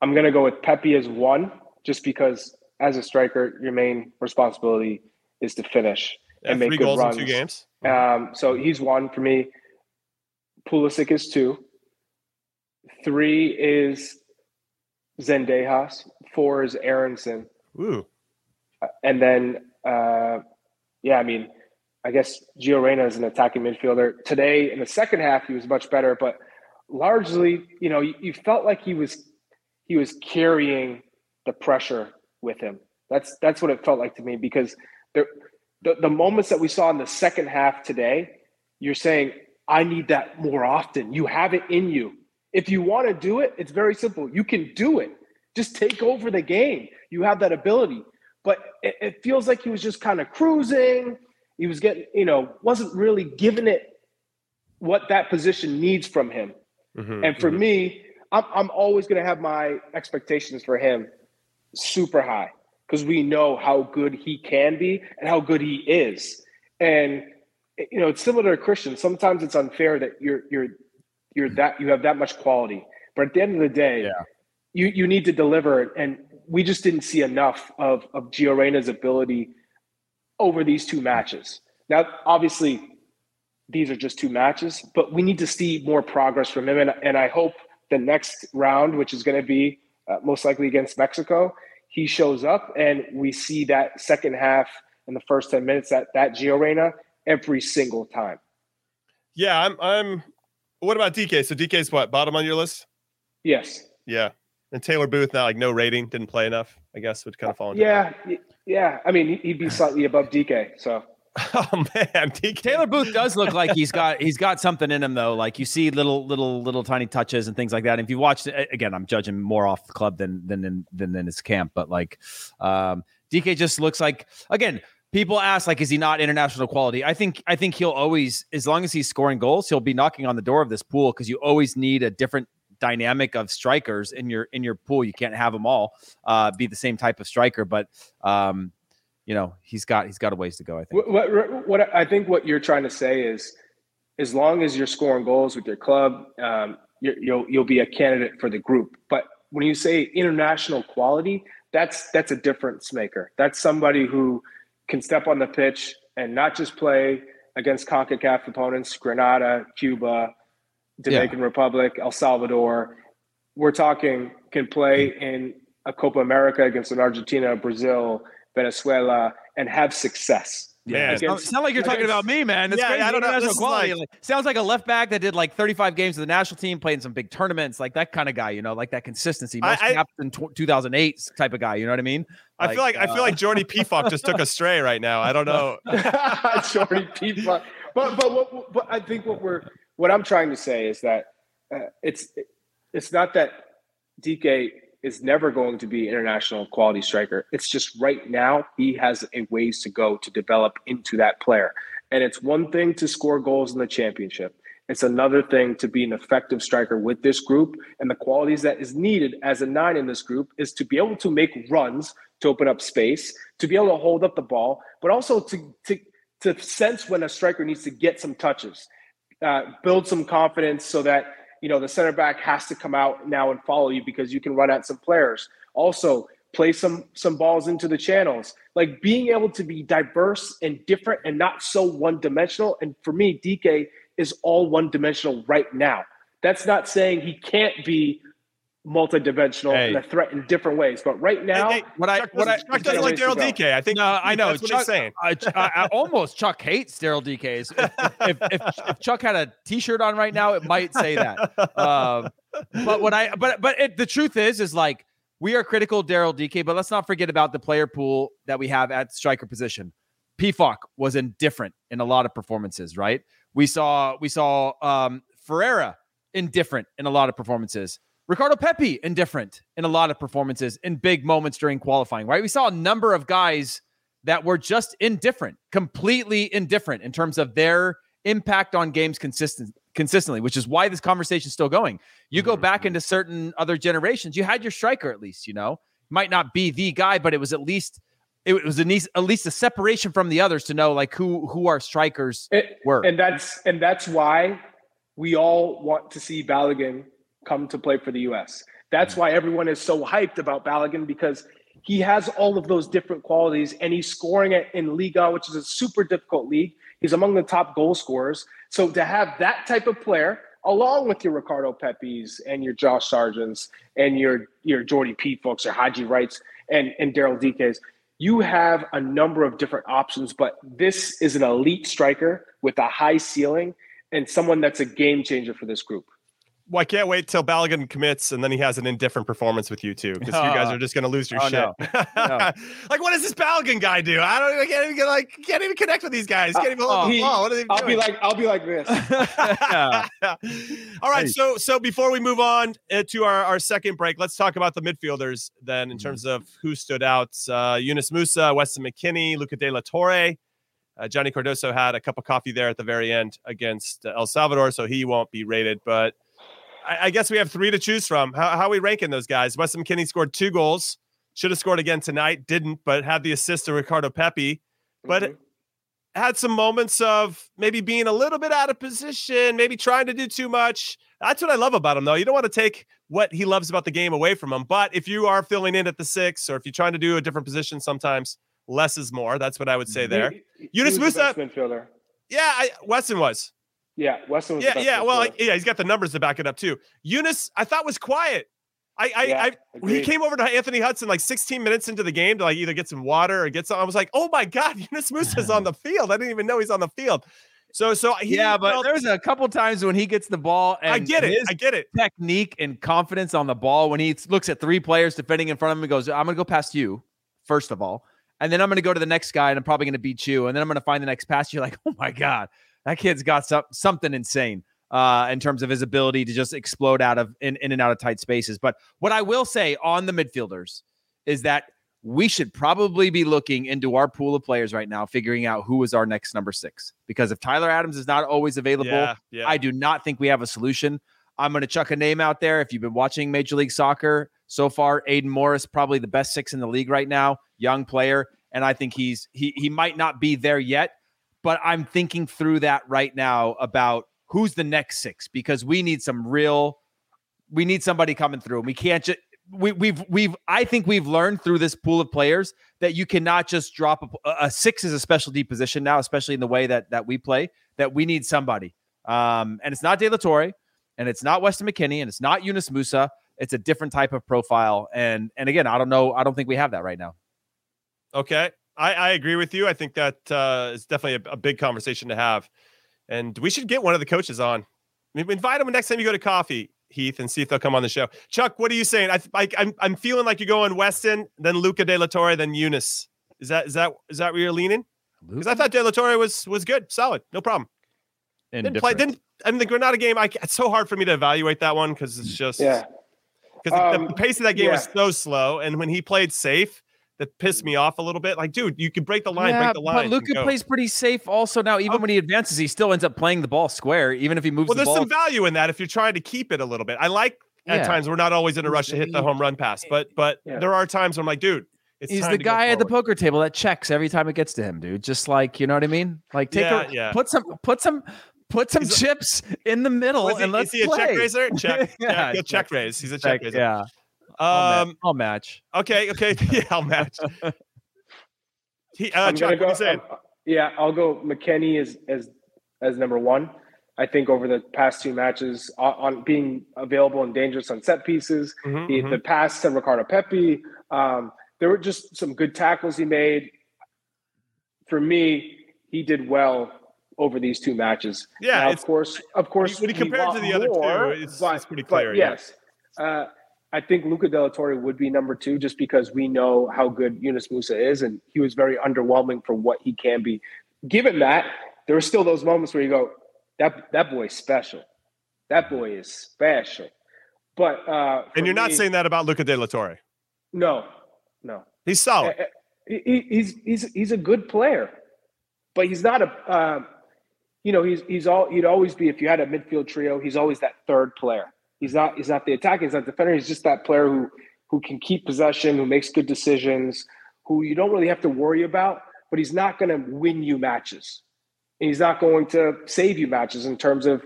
I'm gonna go with Pepi as one, just because as a striker, your main responsibility is to finish
Yeah,
and make
three
good
goals
runs.
in two games.
Um, so he's one for me. Pulisic is two. Three is Zendejas. Four is Aaronson.
Ooh,
And then, uh, yeah, I mean, I guess Gio Reyna is an attacking midfielder. Today, in the second half, he was much better, but largely, you know, you, you felt like he was he was carrying the pressure with him. That's that's what it felt like to me because there, the the moments that we saw in the second half today, you're saying, I need that more often. You have it in you. If you want to do it, it's very simple. You can do it. Just take over the game. You have that ability. But it, it feels like he was just kind of cruising. He was getting, you know, wasn't really giving it what that position needs from him.
Mhm,
And for
mhm.
me, I'm, I'm always going to have my expectations for him super high because we know how good he can be and how good he is. And you know, it's similar to Christian. Sometimes it's unfair that you're you're you're that you have that much quality, but at the end of the day,
Yeah.
you you need to deliver. And we just didn't see enough of of Gio Reyna's ability over these two matches. Now, obviously, these are just two matches, but we need to see more progress from him. And, and I hope the next round, which is going to be uh, most likely against Mexico, he shows up and we see that second half in the first 10 minutes, that, that Gio Reyna every single time.
yeah, I'm. I'm. What about Dike? So Dike's what bottom on your list?
Yes.
Yeah, and Taylor Booth now like no rating, didn't play enough. I guess would kind of fall into.
Yeah. y- Yeah. I mean, he'd be slightly above Dike. So,
Oh man, Dike.
Taylor Booth does look like he's got he's got something in him though. Like you see little little little tiny touches and things like that. And if you watched it again, I'm judging more off the club than than in than in his camp. But like um, Dike just looks like again. People ask like, is he not international quality? I think I think he'll always, as long as he's scoring goals, he'll be knocking on the door of this pool because you always need a different dynamic of strikers in your in your pool. You can't have them all uh, be the same type of striker, but um, you know he's got he's got a ways to go. I think.
What, what, what I think what you're trying to say is, as long as you're scoring goals with your club, um, you you'll you'll be a candidate for the group. But when you say international quality, that's that's a difference maker. That's somebody who can step on the pitch and not just play against CONCACAF opponents, Grenada, Cuba, Dominican yeah. Republic, El Salvador. We're talking can play in a Copa America against an Argentina, Brazil, Venezuela, and have success.
Yeah, it's not, not like you're talking about me, man. It's
yeah,
crazy.
I don't know.
Quality. Like, sounds like a left back that did like 35 games with the national team, played in some big tournaments, like that kind of guy. You know, like that consistency. Most I, captain t- 2008 type of guy. You know what I mean?
Like, I feel like uh, I feel like Jordy Pefok just took a stray right now. I don't know.
Jordy Pefok, but but what, but I think what we're what I'm trying to say is that uh, it's it's not that Dike is never going to be international quality striker. It's just right now he has a ways to go to develop into that player. And it's one thing to score goals in the championship. It's another thing to be an effective striker with this group. And the qualities that is needed as a nine in this group is to be able to make runs to open up space, to be able to hold up the ball, but also to to to sense when a striker needs to get some touches, uh, build some confidence so that you know the center back has to come out now and follow you because you can run at some players. Also play some some balls into the channels. Like being able to be diverse and different and not so one dimensional and for me Dike is all one dimensional right now. That's not saying he can't be multidimensional hey. and a threat in different ways. But right now, hey, hey,
what I what I Chuck doesn't like Daryl Dike. I think
no, I know
that's Chuck, what he's saying.
I, I, I almost Chuck hates Daryl Dike. If, if, if, if, Chuck had a T-shirt on right now, it might say that. Um, but what I but but it, the truth is is like we are critical Daryl Dike, but let's not forget about the player pool that we have at striker position. Pefok was indifferent in a lot of performances, right? We saw we saw um, Ferreira indifferent in a lot of performances. Ricardo Pepi indifferent in a lot of performances in big moments during qualifying, right? We saw a number of guys that were just indifferent, completely indifferent in terms of their impact on games consistent consistently, which is why this conversation is still going. You go back mm-hmm. into certain other generations, you had your striker at least, you know, might not be the guy, but it was at least it was at least at least a separation from the others to know like who who our strikers it, were.
And that's and that's why we all want to see Balogun come to play for the US. That's why everyone is so hyped about Balogun because he has all of those different qualities and he's scoring it in Liga, which is a super difficult league. He's among the top goal scorers. So to have that type of player, along with your Ricardo Pepis and your Josh Sargents and your your Jordy folks or Haji Wrights and, and Daryl Dikes, you have a number of different options, but this is an elite striker with a high ceiling and someone that's a game changer for this group
well, I can't wait till Balogun commits and then he has an indifferent performance with you too, because uh, you guys are just going to lose your oh, shit. No. No. like, what does this Balogun guy do? I don't. I can't even like. Can't even connect with these guys. Can't even hold uh, the ball. What are they
I'll
doing?
be like. I'll be like this.
All right. Hey. So so before we move on uh, to our, our second break, let's talk about the midfielders then in mm-hmm. terms of who stood out. Uh, Yunus Musah, Weston McKennie, Luca De La Torre. Uh, Johnny Cardoso had a cup of coffee there at the very end against uh, El Salvador, so he won't be rated. But I, I, guess we have three to choose from. How, how are we ranking those guys? Weston McKennie scored two goals. Should have scored again tonight. Didn't, but had the assist to Ricardo Pepi. But mm-hmm. had some moments of maybe being a little bit out of position, maybe trying to do too much. That's what I love about him, though. You don't want to take what he loves about the game away from him. But if you are filling in at the six, or if you're trying to do a different position, sometimes less is more. That's what I would say there.
He, Yunus Musah, midfielder.
Yeah, I, Weston was.
Yeah, Weston was
yeah, yeah. Well, like, yeah, he's got the numbers to back it up too. Yunus, I thought was quiet. I, I, yeah, I he came over to Anthony Hudson like 16 minutes into the game to like either get some water or get some. I was like, oh my god, Yunus Musah's on the field. I didn't even know he's on the field. So, so
he, yeah, but felt, there's a couple times when he gets the ball. And
I get it. I get it.
Technique and confidence on the ball when he looks at three players defending in front of him and goes, "I'm gonna go past you." First of all, and then I'm going to go to the next guy, and I'm probably going to beat you, and then I'm going to find the next pass. You're like, oh my god, that kid's got some, something insane uh, in terms of his ability to just explode out of in, in and out of tight spaces. But what I will say on the midfielders is that we should probably be looking into our pool of players right now, figuring out who is our next number six. Because if Tyler Adams is not always available,
Yeah, yeah.
I do not think we have a solution. I'm going to chuck a name out there. If you've been watching Major League Soccer so far, Aidan Morris, probably the best six in the league right now, young player, and I think he's he he might not be there yet, but I'm thinking through that right now about who's the next six because we need some real we need somebody coming through. And we can't just we, we've we've I think we've learned through this pool of players that you cannot just drop a, a six is a specialty position now, especially in the way that that we play. That we need somebody, um, and it's not De La Torre, and it's not Weston McKennie, and it's not Yunus Musah. It's a different type of profile, and and again, I don't know. I don't think we have that right now.
Okay. I, I agree with you. I think that uh, is definitely a, a big conversation to have. And we should get one of the coaches on. Maybe invite them next time you go to coffee, Heath, and see if they'll come on the show. Chuck, what are you saying? I, I I'm I'm feeling like you're going Weston, then Luca De La Torre, then Yunus. Is that is that is that where you're leaning? Because I thought De La Torre was was good, solid, no problem. And Didn't play, didn't I mean the Grenada game? I it's so hard for me to evaluate that one because it's just
Yeah.
because the,
Um,
the pace of that game was so slow, and when he played safe, that pissed me off a little bit. Like, dude, you can break the line,
yeah,
break the line.
but
and
Luca plays pretty safe. Also, now even
Oh.
when he advances, he still ends up playing the ball square, even if he moves
Well,
the
there's
ball.
some value in that if you're trying to keep it a little bit. I like at times we're not always in a rush to hit the home run pass, but but
Yeah.
there are times where I'm like, dude, it's
He's the guy at the poker table that checks every time it gets to him, dude. Just like you know what I mean. Like take
Yeah,
a,
yeah.
put some put some put some
He's
chips in the middle
Was he,
and let's
is he a check raiser? Check,
Yeah,
yeah, he'll check
check-
raise. He's a check,
Check,
raiser.
yeah, I'll,
Um.
match. I'll match.
Okay. Okay. Yeah. I'll match. He, uh,
I'm
Chuck,
gonna
what
go.
saying?
um, yeah, I'll go McKennie as as as number one. I think over the past two matches, on, on being available and dangerous on set pieces,
Mhm,
the,
mhm.
the pass to Ricardo Pepi, um, there were just some good tackles he made. For me, he did well over these two matches.
Yeah,
Now, of course, of course.
when you
we
compare it to
want
the other two, it's-
but-
it's pretty
but
clear, yeah.
Yes, uh, I think Luca De La Torre would be number two just because we know how good Yunus Musah is, and he was very underwhelming for what he can be. Given that, there are still those moments where you go, "That that boy's special. That boy is special." But uh,
And you're not
me-
saying that about Luca De La Torre.
no, no.
He's solid.
He- he's he's he's a good player, but he's not a. Uh, you know, he's he's all he'd always be if you had a midfield trio. He's always that third player. He's not he's not the attacker. He's not the defender. He's just that player who who can keep possession, who makes good decisions, who you don't really have to worry about. But he's not going to win you matches. And he's not going to save you matches in terms of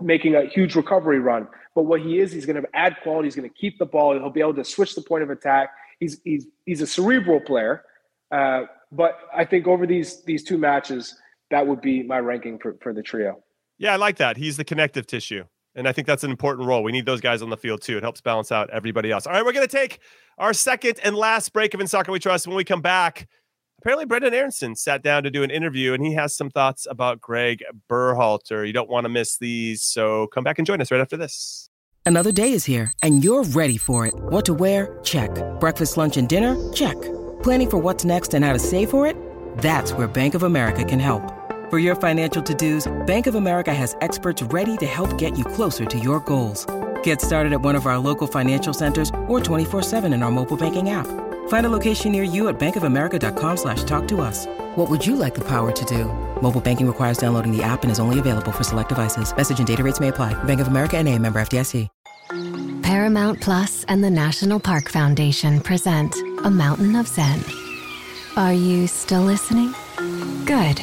making a huge recovery run. But what he is, he's going to add quality. He's going to keep the ball. He'll be able to switch the point of attack. He's he's he's a cerebral player. Uh, but I think over these these two matches, that would be my ranking for, for the trio.
Yeah, I like that. He's the connective tissue. And I think that's an important role. We need those guys on the field too. It helps balance out everybody else. All right, we're going to take our second and last break of In Soccer We Trust. When we come back, apparently Brenden Aaronson sat down to do an interview and he has some thoughts about Gregg Berhalter. You don't want to miss these. So come back and join us right after this.
Another day is here, and you're ready for it. What to wear? Check. Breakfast, lunch, and dinner? Check. Planning for what's next and how to save for it? That's where Bank of America can help. For your financial to-dos, Bank of America has experts ready to help get you closer to your goals. Get started at one of our local financial centers or 24-7 in our mobile banking app. Find a location near you at bankofamerica.com slash talk to us. What would you like the power to do? Mobile banking requires downloading the app and is only available for select devices. Message and data rates may apply. Bank of America and a member FDIC.
Paramount Plus and the National Park Foundation present A Mountain of Zen. Are you still listening? Good.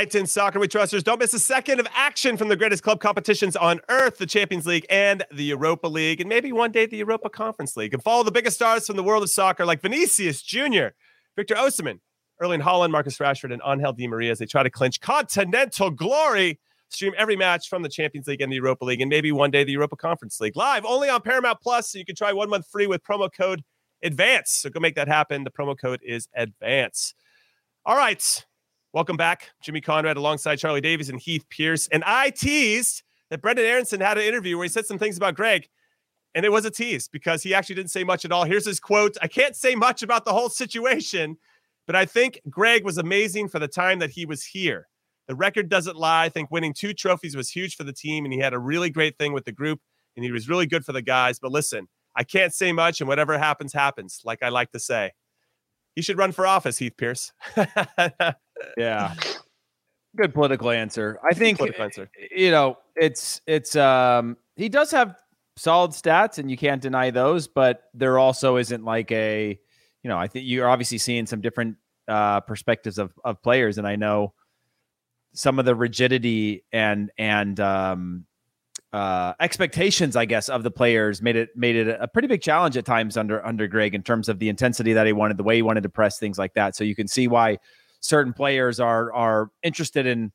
In soccer we trusters, don't miss a second of action from the greatest club competitions on earth, the Champions League and the Europa League, and maybe one day the Europa Conference League. And follow the biggest stars from the world of soccer like Vinicius Jr., Victor Osimhen, Erling Haaland, Marcus Rashford, and Angel Di Maria as they try to clinch continental glory. Stream every match from the Champions League and the Europa League, and maybe one day the Europa Conference League live only on Paramount Plus. So you can try one month free with promo code ADVANCE. So go make that happen. The promo code is ADVANCE. All right. Welcome back. Jimmy Conrad alongside Charlie Davies and Heath Pearce. And I teased that Brenden Aaronson had an interview where he said some things about Gregg. And it was a tease because he actually didn't say much at all. Here's his quote I can't say much about the whole situation, but I think Gregg was amazing for the time that he was here. The record doesn't lie. I think winning two trophies was huge for the team, and he had a really great thing with the group, and he was really good for the guys. But listen, I can't say much, and whatever happens, happens, like I like to say. He should run for office, Heath Pearce.
yeah. Good political answer. I think
political answer.
you know, it's it's um he does have solid stats and you can't deny those, but there also isn't like a you know, I think you're obviously seeing some different uh perspectives of of players and I know some of the rigidity and and um uh expectations i guess of the players made it made it a pretty big challenge at times under under greg in terms of the intensity that he wanted the way he wanted to press things like that. So you can see why certain players are are interested in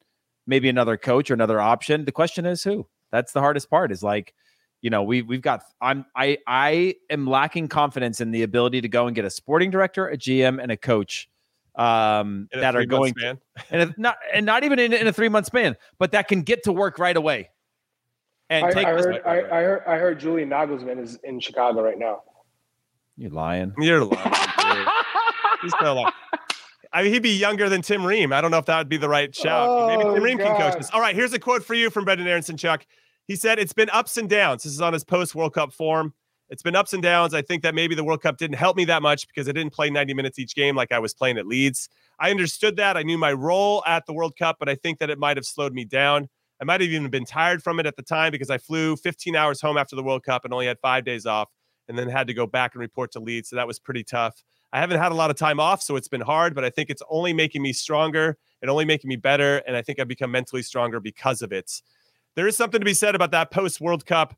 maybe another coach or another option. The question is who? That's the hardest part is like you know we we've got i'm i i am lacking confidence in the ability to go and get a sporting director a gm and a coach um
In a
that are going
span.
and not and not even in, in a three month span but that can get to work right away and
I,
take
I heard, I, I heard, I heard Julian Nagelsmann is in Chicago right now.
you lying
You're lying. dude. He's so lying. I mean, he'd be younger than Tim Ream. I don't know if that would be the right shout. Maybe
Oh,
Tim Ream can coach this. All right, here's a quote for you from Brenden Aaronson, Chuck. He said, It's been ups and downs. This is on his post World Cup form. It's been ups and downs. I think that maybe the World Cup didn't help me that much because I didn't play 90 minutes each game like I was playing at Leeds. I understood that. I knew my role at the World Cup, but I think that it might have slowed me down. I might have even been tired from it at the time because I flew 15 hours home after the World Cup and only had five days off and then had to go back and report to Leeds. So that was pretty tough. I haven't had a lot of time off, so it's been hard, but I think it's only making me stronger and only making me better. And I think I've become mentally stronger because of it. There is something to be said about that post World Cup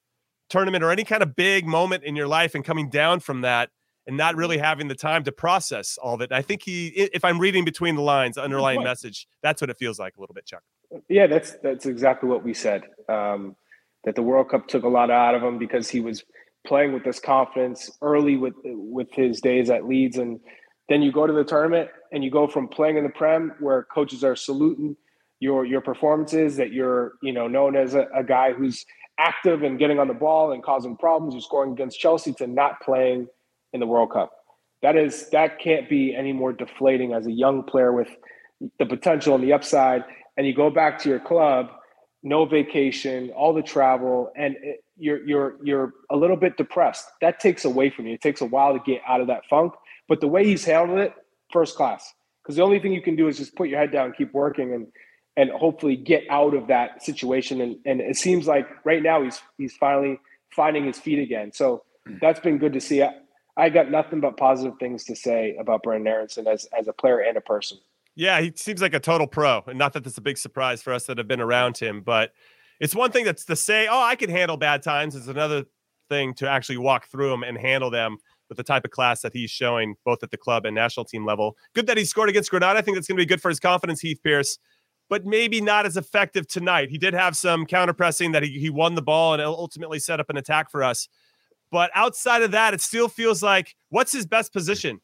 tournament or any kind of big moment in your life and coming down from that and not really mm-hmm. having the time to process all of it. I think he, if I'm reading between the lines, underlying message, that's what it feels like a little bit, Chuck.
Yeah, that's that's exactly what we said. Um, that the World Cup took a lot out of him because he was playing with this confidence early with with his days at Leeds, and then you go to the tournament and you go from playing in the Prem where coaches are saluting your your performances, that you're you know known as a, a guy who's active and getting on the ball and causing problems, you're scoring against Chelsea, to not playing in the World Cup. That is that can't be any more deflating as a young player with the potential and the upside and you go back to your club, no vacation, all the travel, and it, you're you're you're a little bit depressed. That takes away from you. It takes a while to get out of that funk. But the way he's handled it, first class. Because the only thing you can do is just put your head down, keep working, and and hopefully get out of that situation. And and it seems like right now he's he's finally finding his feet again. So hmm. that's been good to see. I, I got nothing but positive things to say about Brenden Aaronson as as a player and a person.
Yeah, he seems like a total pro. And not that that's a big surprise for us that have been around him, but it's one thing that's to say, oh, I can handle bad times. It's another thing to actually walk through them and handle them with the type of class that he's showing both at the club and national team level. Good that he scored against Grenada. I think that's going to be good for his confidence, Heath Pearce, but maybe not as effective tonight. He did have some counter pressing that he, he won the ball and ultimately set up an attack for us. But outside of that, it still feels like what's his best position?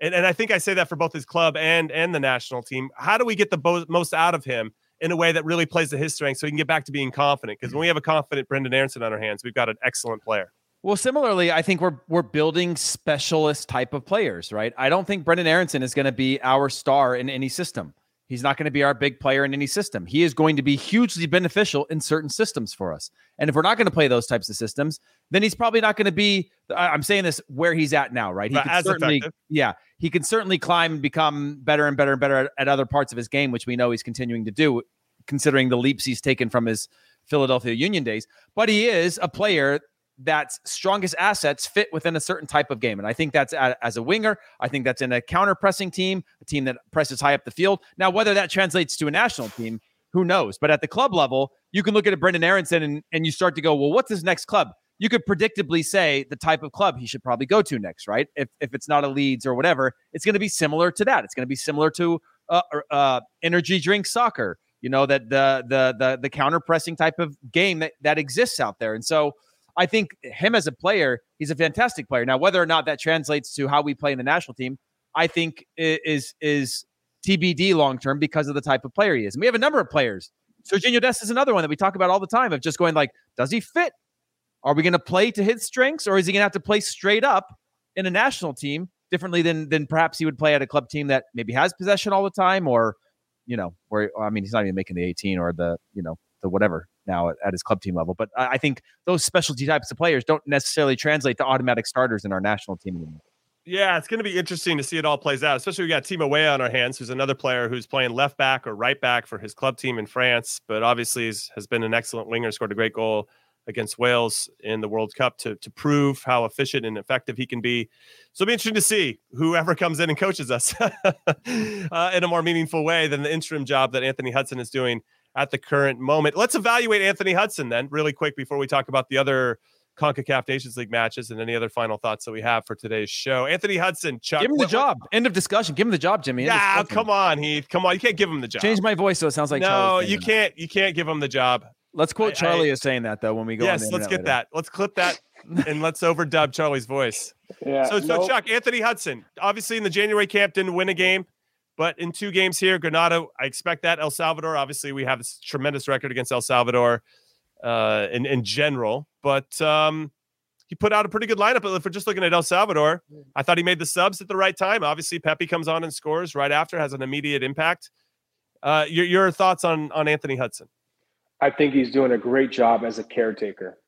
And, and I think I say that for both his club and and the national team. How do we get the bo- most out of him in a way that really plays to his strength so he can get back to being confident? Because when mm-hmm. we have a confident Brenden Aaronson on our hands, we've got an excellent player.
Well, similarly, I think we're we're building specialist type of players, right? I don't think Brenden Aaronson is going to be our star in any system. He's not going to be our big player in any system. He is going to be hugely beneficial in certain systems for us. And if we're not going to play those types of systems, then he's probably not going to be. I'm saying this where he's at now, right? He
But
can certainly,
effective.
yeah, he can certainly climb and become better and better and better at, at other parts of his game, which we know he's continuing to do, considering the leaps he's taken from his Philadelphia Union days. But he is a player that's strongest assets fit within a certain type of game. And I think that's a, as a winger. I think that's in a counter pressing team, a team that presses high up the field. Now, whether that translates to a national team, who knows? But at the club level, you can look at a Brenden Aaronson and, and you start to go, well, what's his next club? You could predictably say the type of club he should probably go to next, right? If, if it's not a Leeds or whatever, it's going to be similar to that. It's going to be similar to uh, uh, energy drink soccer. You know that the the the the counter pressing type of game that that exists out there, and so I think him as a player, he's a fantastic player. Now, whether or not that translates to how we play in the national team, I think is is TBD long term because of the type of player he is. And we have a number of players. Sergiño Dest is another one that we talk about all the time of just going like, does he fit? Are we going to play to his strengths, or is he going to have to play straight up in a national team differently than than perhaps he would play at a club team that maybe has possession all the time, or you know, where I mean, he's not even making the 18 or the you know the whatever now at, at his club team level. But I, I think those specialty types of players don't necessarily translate to automatic starters in our national team anymore.
Yeah, it's going to be interesting to see it all plays out. Especially we got Timo Weah on our hands, who's another player who's playing left back or right back for his club team in France, but obviously has been an excellent winger, scored a great goal against Wales in the World Cup to to prove how efficient and effective he can be. So it'll be interesting to see whoever comes in and coaches us uh, in a more meaningful way than the interim job that Anthony Hudson is doing at the current moment. Let's evaluate Anthony Hudson then, really quick, before we talk about the other CONCACAF Nations League matches and any other final thoughts that we have for today's show. Anthony Hudson, Chuck.
Give him the what, job. What? End of discussion. Give him the job, Jimmy.
Yeah, come on, Heath. Come on. You can't give him the job.
Change my voice so it sounds like
No, you can't. You can't give him the job.
Let's quote I, Charlie I, as saying that though when we go.
Yes, let's get later. that. Let's clip that and let's overdub Charlie's voice. Yeah. So, so nope. Chuck, Anthony Hudson, obviously in the January camp didn't win a game, but in two games here, Grenada, I expect that. El Salvador, obviously, we have this tremendous record against El Salvador uh, in in general, but um, he put out a pretty good lineup. But if we're just looking at El Salvador, I thought he made the subs at the right time. Obviously, Pepi comes on and scores right after, has an immediate impact. Uh, your, your thoughts on on Anthony Hudson?
I think he's doing a great job as a caretaker.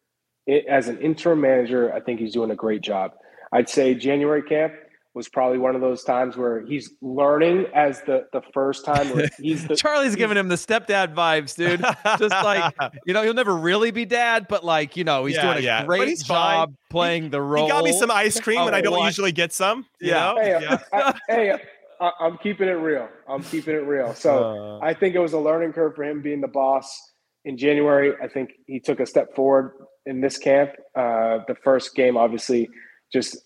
It, as an interim manager, I think he's doing a great job. I'd say January camp was probably one of those times where he's learning as the the first time where he's the,
Charlie's
he's,
giving him the stepdad vibes, dude. Just like you know, he'll never really be dad, but like you know, he's yeah, doing a yeah. great job fine. playing
he,
the role.
He got me some ice cream, and I don't usually get some. yeah,
hey, yeah. I, hey, I, am keeping it real. I'm keeping it real. So uh, I think it was a learning curve for him being the boss in January. I think he took a step forward in this camp. Uh, the first game, obviously, just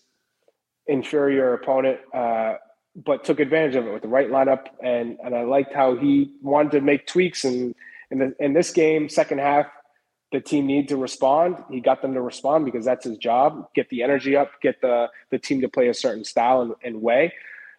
inferior opponent, uh, but took advantage of it with the right lineup. And and I liked how he wanted to make tweaks. And in the, in this game, second half, the team needed to respond. He got them to respond because that's his job. Get the energy up. Get the the team to play a certain style and, and way.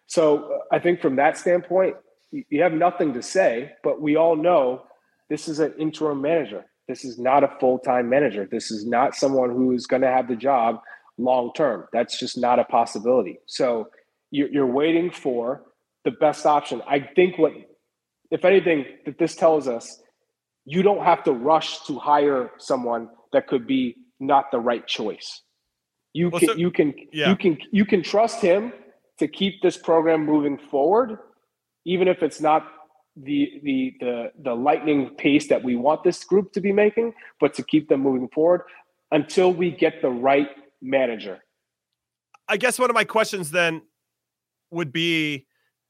So I think from that standpoint, you have nothing to say. But we all know this is an interim manager. This is not a full time manager. This is not someone who is going to have the job long term. That's just not a possibility. So you're, waiting for the best option. I think what, if anything, that this tells us, you don't have to rush to hire someone that could be not the right choice. You well, can so, you can yeah. you can you can trust him to keep this program moving forward, even if it's not the the the the lightning pace that we want this group to be making, but to keep them moving forward until we get the right manager.
I guess one of my questions then would be,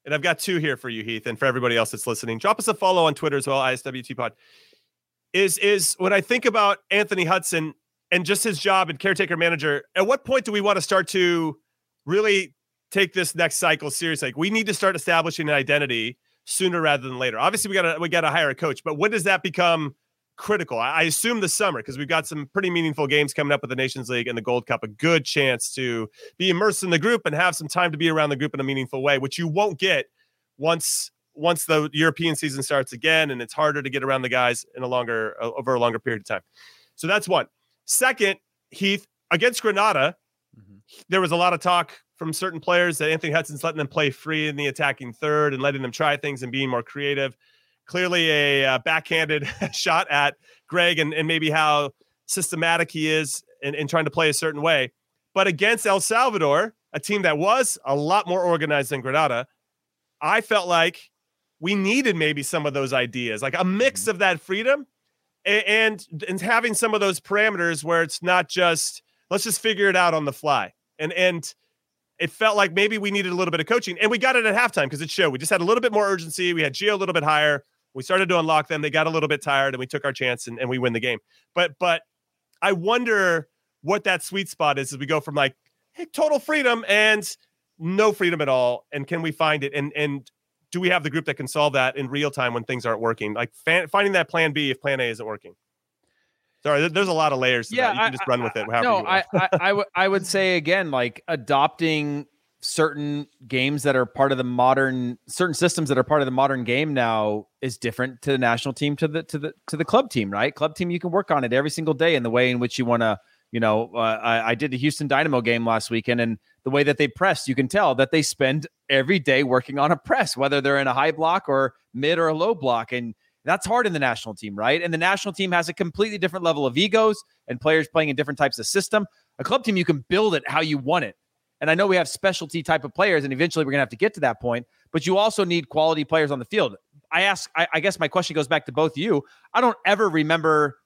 and I've got two here for you, Heath, and for everybody else that's listening. Drop us a follow on Twitter as well, ISWT Pod. Is is when I think about Anthony Hudson and just his job and caretaker manager, at what point do we want to start to really take this next cycle seriously? Like we need to start establishing an identity sooner rather than later. Obviously, we got to we got to hire a coach, but when does that become critical? I, I assume the summer because we've got some pretty meaningful games coming up with the Nations League and the Gold Cup. A good chance to be immersed in the group and have some time to be around the group in a meaningful way, which you won't get once once the European season starts again, and it's harder to get around the guys in a longer over a longer period of time. So that's one. Second, Heath against Grenada, mm-hmm. there was a lot of talk from certain players that Anthony Hudson's letting them play free in the attacking third and letting them try things and being more creative. Clearly, a uh, backhanded shot at Gregg and, and maybe how systematic he is in, in trying to play a certain way. But against El Salvador, a team that was a lot more organized than Grenada, I felt like we needed maybe some of those ideas, like a mix mm-hmm. of that freedom and, and, and having some of those parameters where it's not just let's just figure it out on the fly. And and it felt like maybe we needed a little bit of coaching, and we got it at halftime because it showed. We just had a little bit more urgency. We had Gio a little bit higher. We started to unlock them. They got a little bit tired, and we took our chance and, and we win the game. But but I wonder what that sweet spot is as we go from like hey, total freedom and no freedom at all, and can we find it? And and do we have the group that can solve that in real time when things aren't working? Like finding that plan B if plan A isn't working. Sorry, there's a lot of layers. yeah, that. you can just run with it.
no, I, I, I would I would say again, like adopting certain games that are part of the modern certain systems that are part of the modern game now is different to the national team to the to the to the club team right club team you can work on it every single day in the way in which you want to you know uh, I, I, did the houston dynamo game last weekend and the way that they press you can tell that they spend every day working on a press whether they're in a high block or mid or a low block and that's hard in the national team right and the national team has a completely different level of egos and players playing in different types of system a club team you can build it how you want it and I know we have specialty type of players, and eventually we're going to have to get to that point. But you also need quality players on the field. I ask, I, I guess my question goes back to both you. I don't ever remember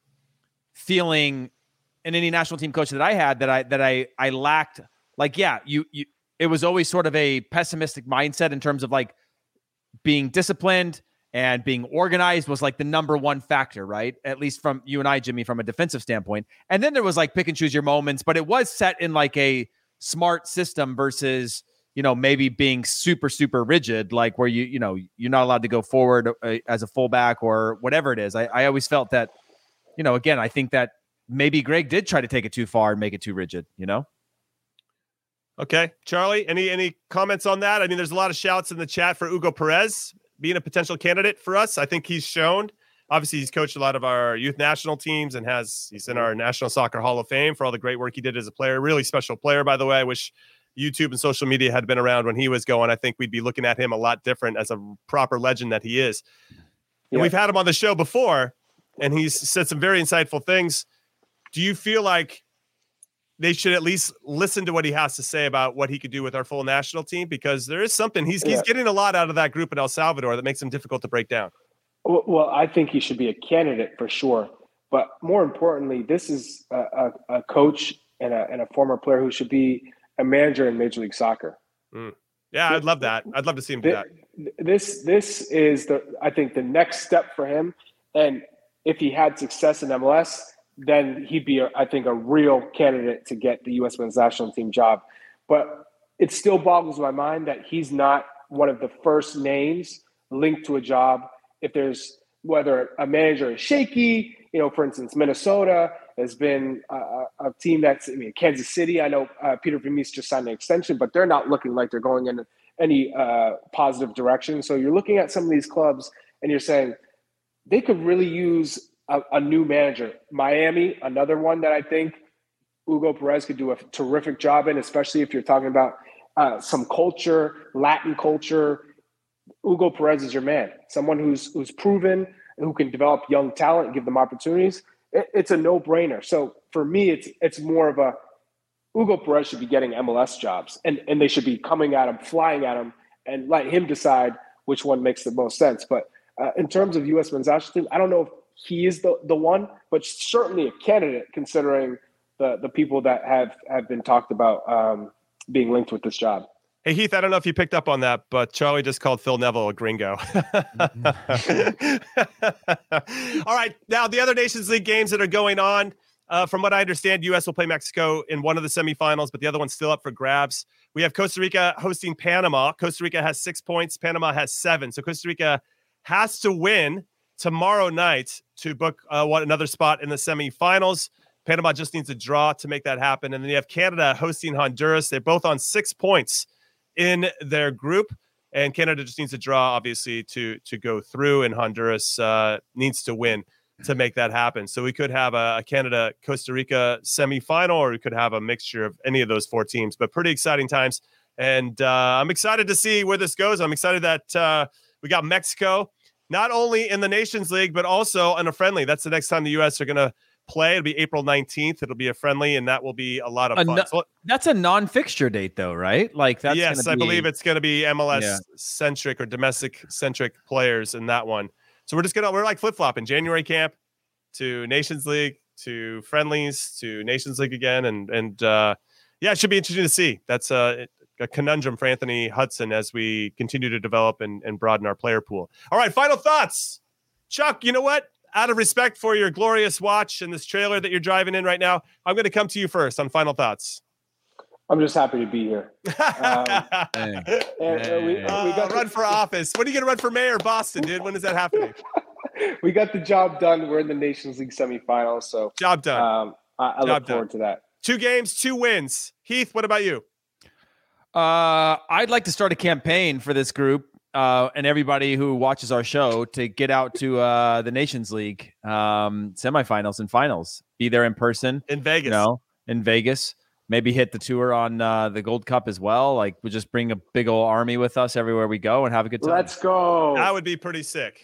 feeling in any national team coach that I had that I that I I lacked. Like, yeah, you you. It was always sort of a pessimistic mindset in terms of like being disciplined and being organized was like the number one factor, right? At least from you and I, Jimmy, from a defensive standpoint. And then there was like pick and choose your moments, but it was set in like a smart system versus you know maybe being super super rigid like where you you know you're not allowed to go forward uh, as a fullback or whatever it is. I, I always felt that you know again i think that maybe greg did try to take it too far and make it too rigid you know?
Okay. Charlie any any comments on that? I mean there's a lot of shouts in the chat for hugo perez being a potential candidate for us i think he's shown obviously he's coached a lot of our youth national teams and has he's in our National Soccer Hall of Fame for all the great work he did as a player. Really special player, by the way. I wish YouTube and social media had been around when he was going. I think we'd be looking at him a lot different as a proper legend that he is. And yeah. we've had him on the show before, and he's said some very insightful things. Do you feel like they should at least listen to what he has to say about what he could do with our full national team? Because there is something he's yeah. he's getting a lot out of that group in El Salvador that makes him difficult to break down.
Well, I think he should be a candidate for sure. But more importantly, this is a, a, a coach and a, and a, former player who should be a manager in Major League Soccer.
Mm. Yeah, I'd love that. I'd love to see him do that.
This this is the I think the next step for him. And if he had success in MLS, then he'd be I think a real candidate to get the U.S. men's national team job. But it still boggles my mind that he's not one of the first names linked to a job if there's whether a manager is shaky, you know, for instance, Minnesota has been a, a team that's, I mean, Kansas City, I know uh, Peter Vermes just signed an extension, but they're not looking like they're going in any uh, positive direction. So you're looking at some of these clubs and you're saying they could really use a, a new manager. Miami, another one that I think Hugo Perez could do a terrific job in, especially if you're talking about uh, some culture, Latin culture, Hugo Perez is your man. Someone who's who's proven, who can develop young talent and give them opportunities. It, it's a no brainer. So for me, it's it's more of a Hugo Perez should be getting MLS jobs, and and they should be coming at him, flying at him, and let him decide which one makes the most sense. But uh, in terms of U.S. men's national team, I don't know if he is the the one, but certainly a candidate considering the the people that have have been talked about um, being linked with this job.
Hey Heath, I don't know if you picked up on that, but Charlie just called Phil Neville a gringo. All right, now the other Nations League games that are going on. Uh, from what I understand, U.S. will play Mexico in one of the semifinals, but the other one's still up for grabs. We have Costa Rica hosting Panama. Costa Rica has six points. Panama has seven. So Costa Rica has to win tomorrow night to book uh, what another spot in the semifinals. Panama just needs a draw to make that happen. And then you have Canada hosting Honduras. They're both on six points in their group. And Canada just needs a draw, obviously, to to go through, and Honduras uh, needs to win to make that happen. So we could have a, a Canada Costa Rica semifinal, or we could have a mixture of any of those four teams. But pretty exciting times, and uh, I'm excited to see where this goes. I'm excited that uh, we got Mexico not only in the Nations League but also in a friendly. That's the next time the U.S. are going to play. It'll be April 19th. It'll be a friendly, and that will be a lot of fun. No, so,
that's a non-fixture date, though, right? Like that's
yes,
be,
I believe it's going to be MLS yeah. centric or domestic centric players in that one. So we're just gonna we're like flip flopping January camp to Nations League to friendlies to Nations League again, and and uh, yeah, it should be interesting to see. That's a, a conundrum for Anthony Hudson as we continue to develop and, and broaden our player pool. All right, final thoughts, Chuck. You know what? out of respect for your glorious watch and this trailer that you're driving in right now, I'm going to come to you first on final thoughts.
I'm just happy to be here. Um, and, uh, we, we
Uh,
got
run for office. When are you going to run for mayor, of Boston, dude? When is that happening?
we got the job done. We're in the Nations League semifinals, so
Job done.
um, I, I
Job
look
done.
forward to that.
two games, two wins. Heath, what about you?
Uh, I'd like to start a campaign for this group uh, and everybody who watches our show to get out to uh, the Nations League um, semifinals and finals. Be there in person,
In Vegas.
you know, in Vegas. Maybe hit the tour on uh, the Gold Cup as well. Like we just bring a big old army with us everywhere we go and have a good time.
Let's go.
That would be pretty sick.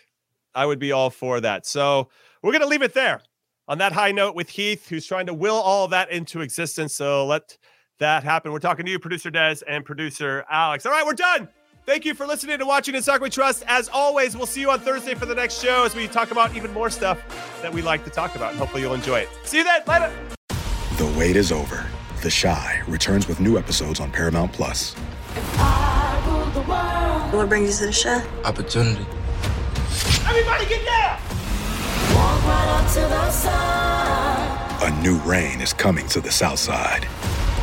I would be all for that. So we're going to leave it there on that high note with Heath, who's trying to will all that into existence. So let that happened. We're talking to you, producer Des and producer Alex. All right, we're done. Thank you for listening and watching in Soccer We Trust. As always, we'll see you on Thursday for the next show as we talk about even more stuff that we like to talk about. And hopefully you'll enjoy it. See you then. Later.
The wait is over. The Chi returns with new episodes on Paramount Plus.
What brings you to the show?
Opportunity.
Everybody get down.
A new reign is coming to the South Side.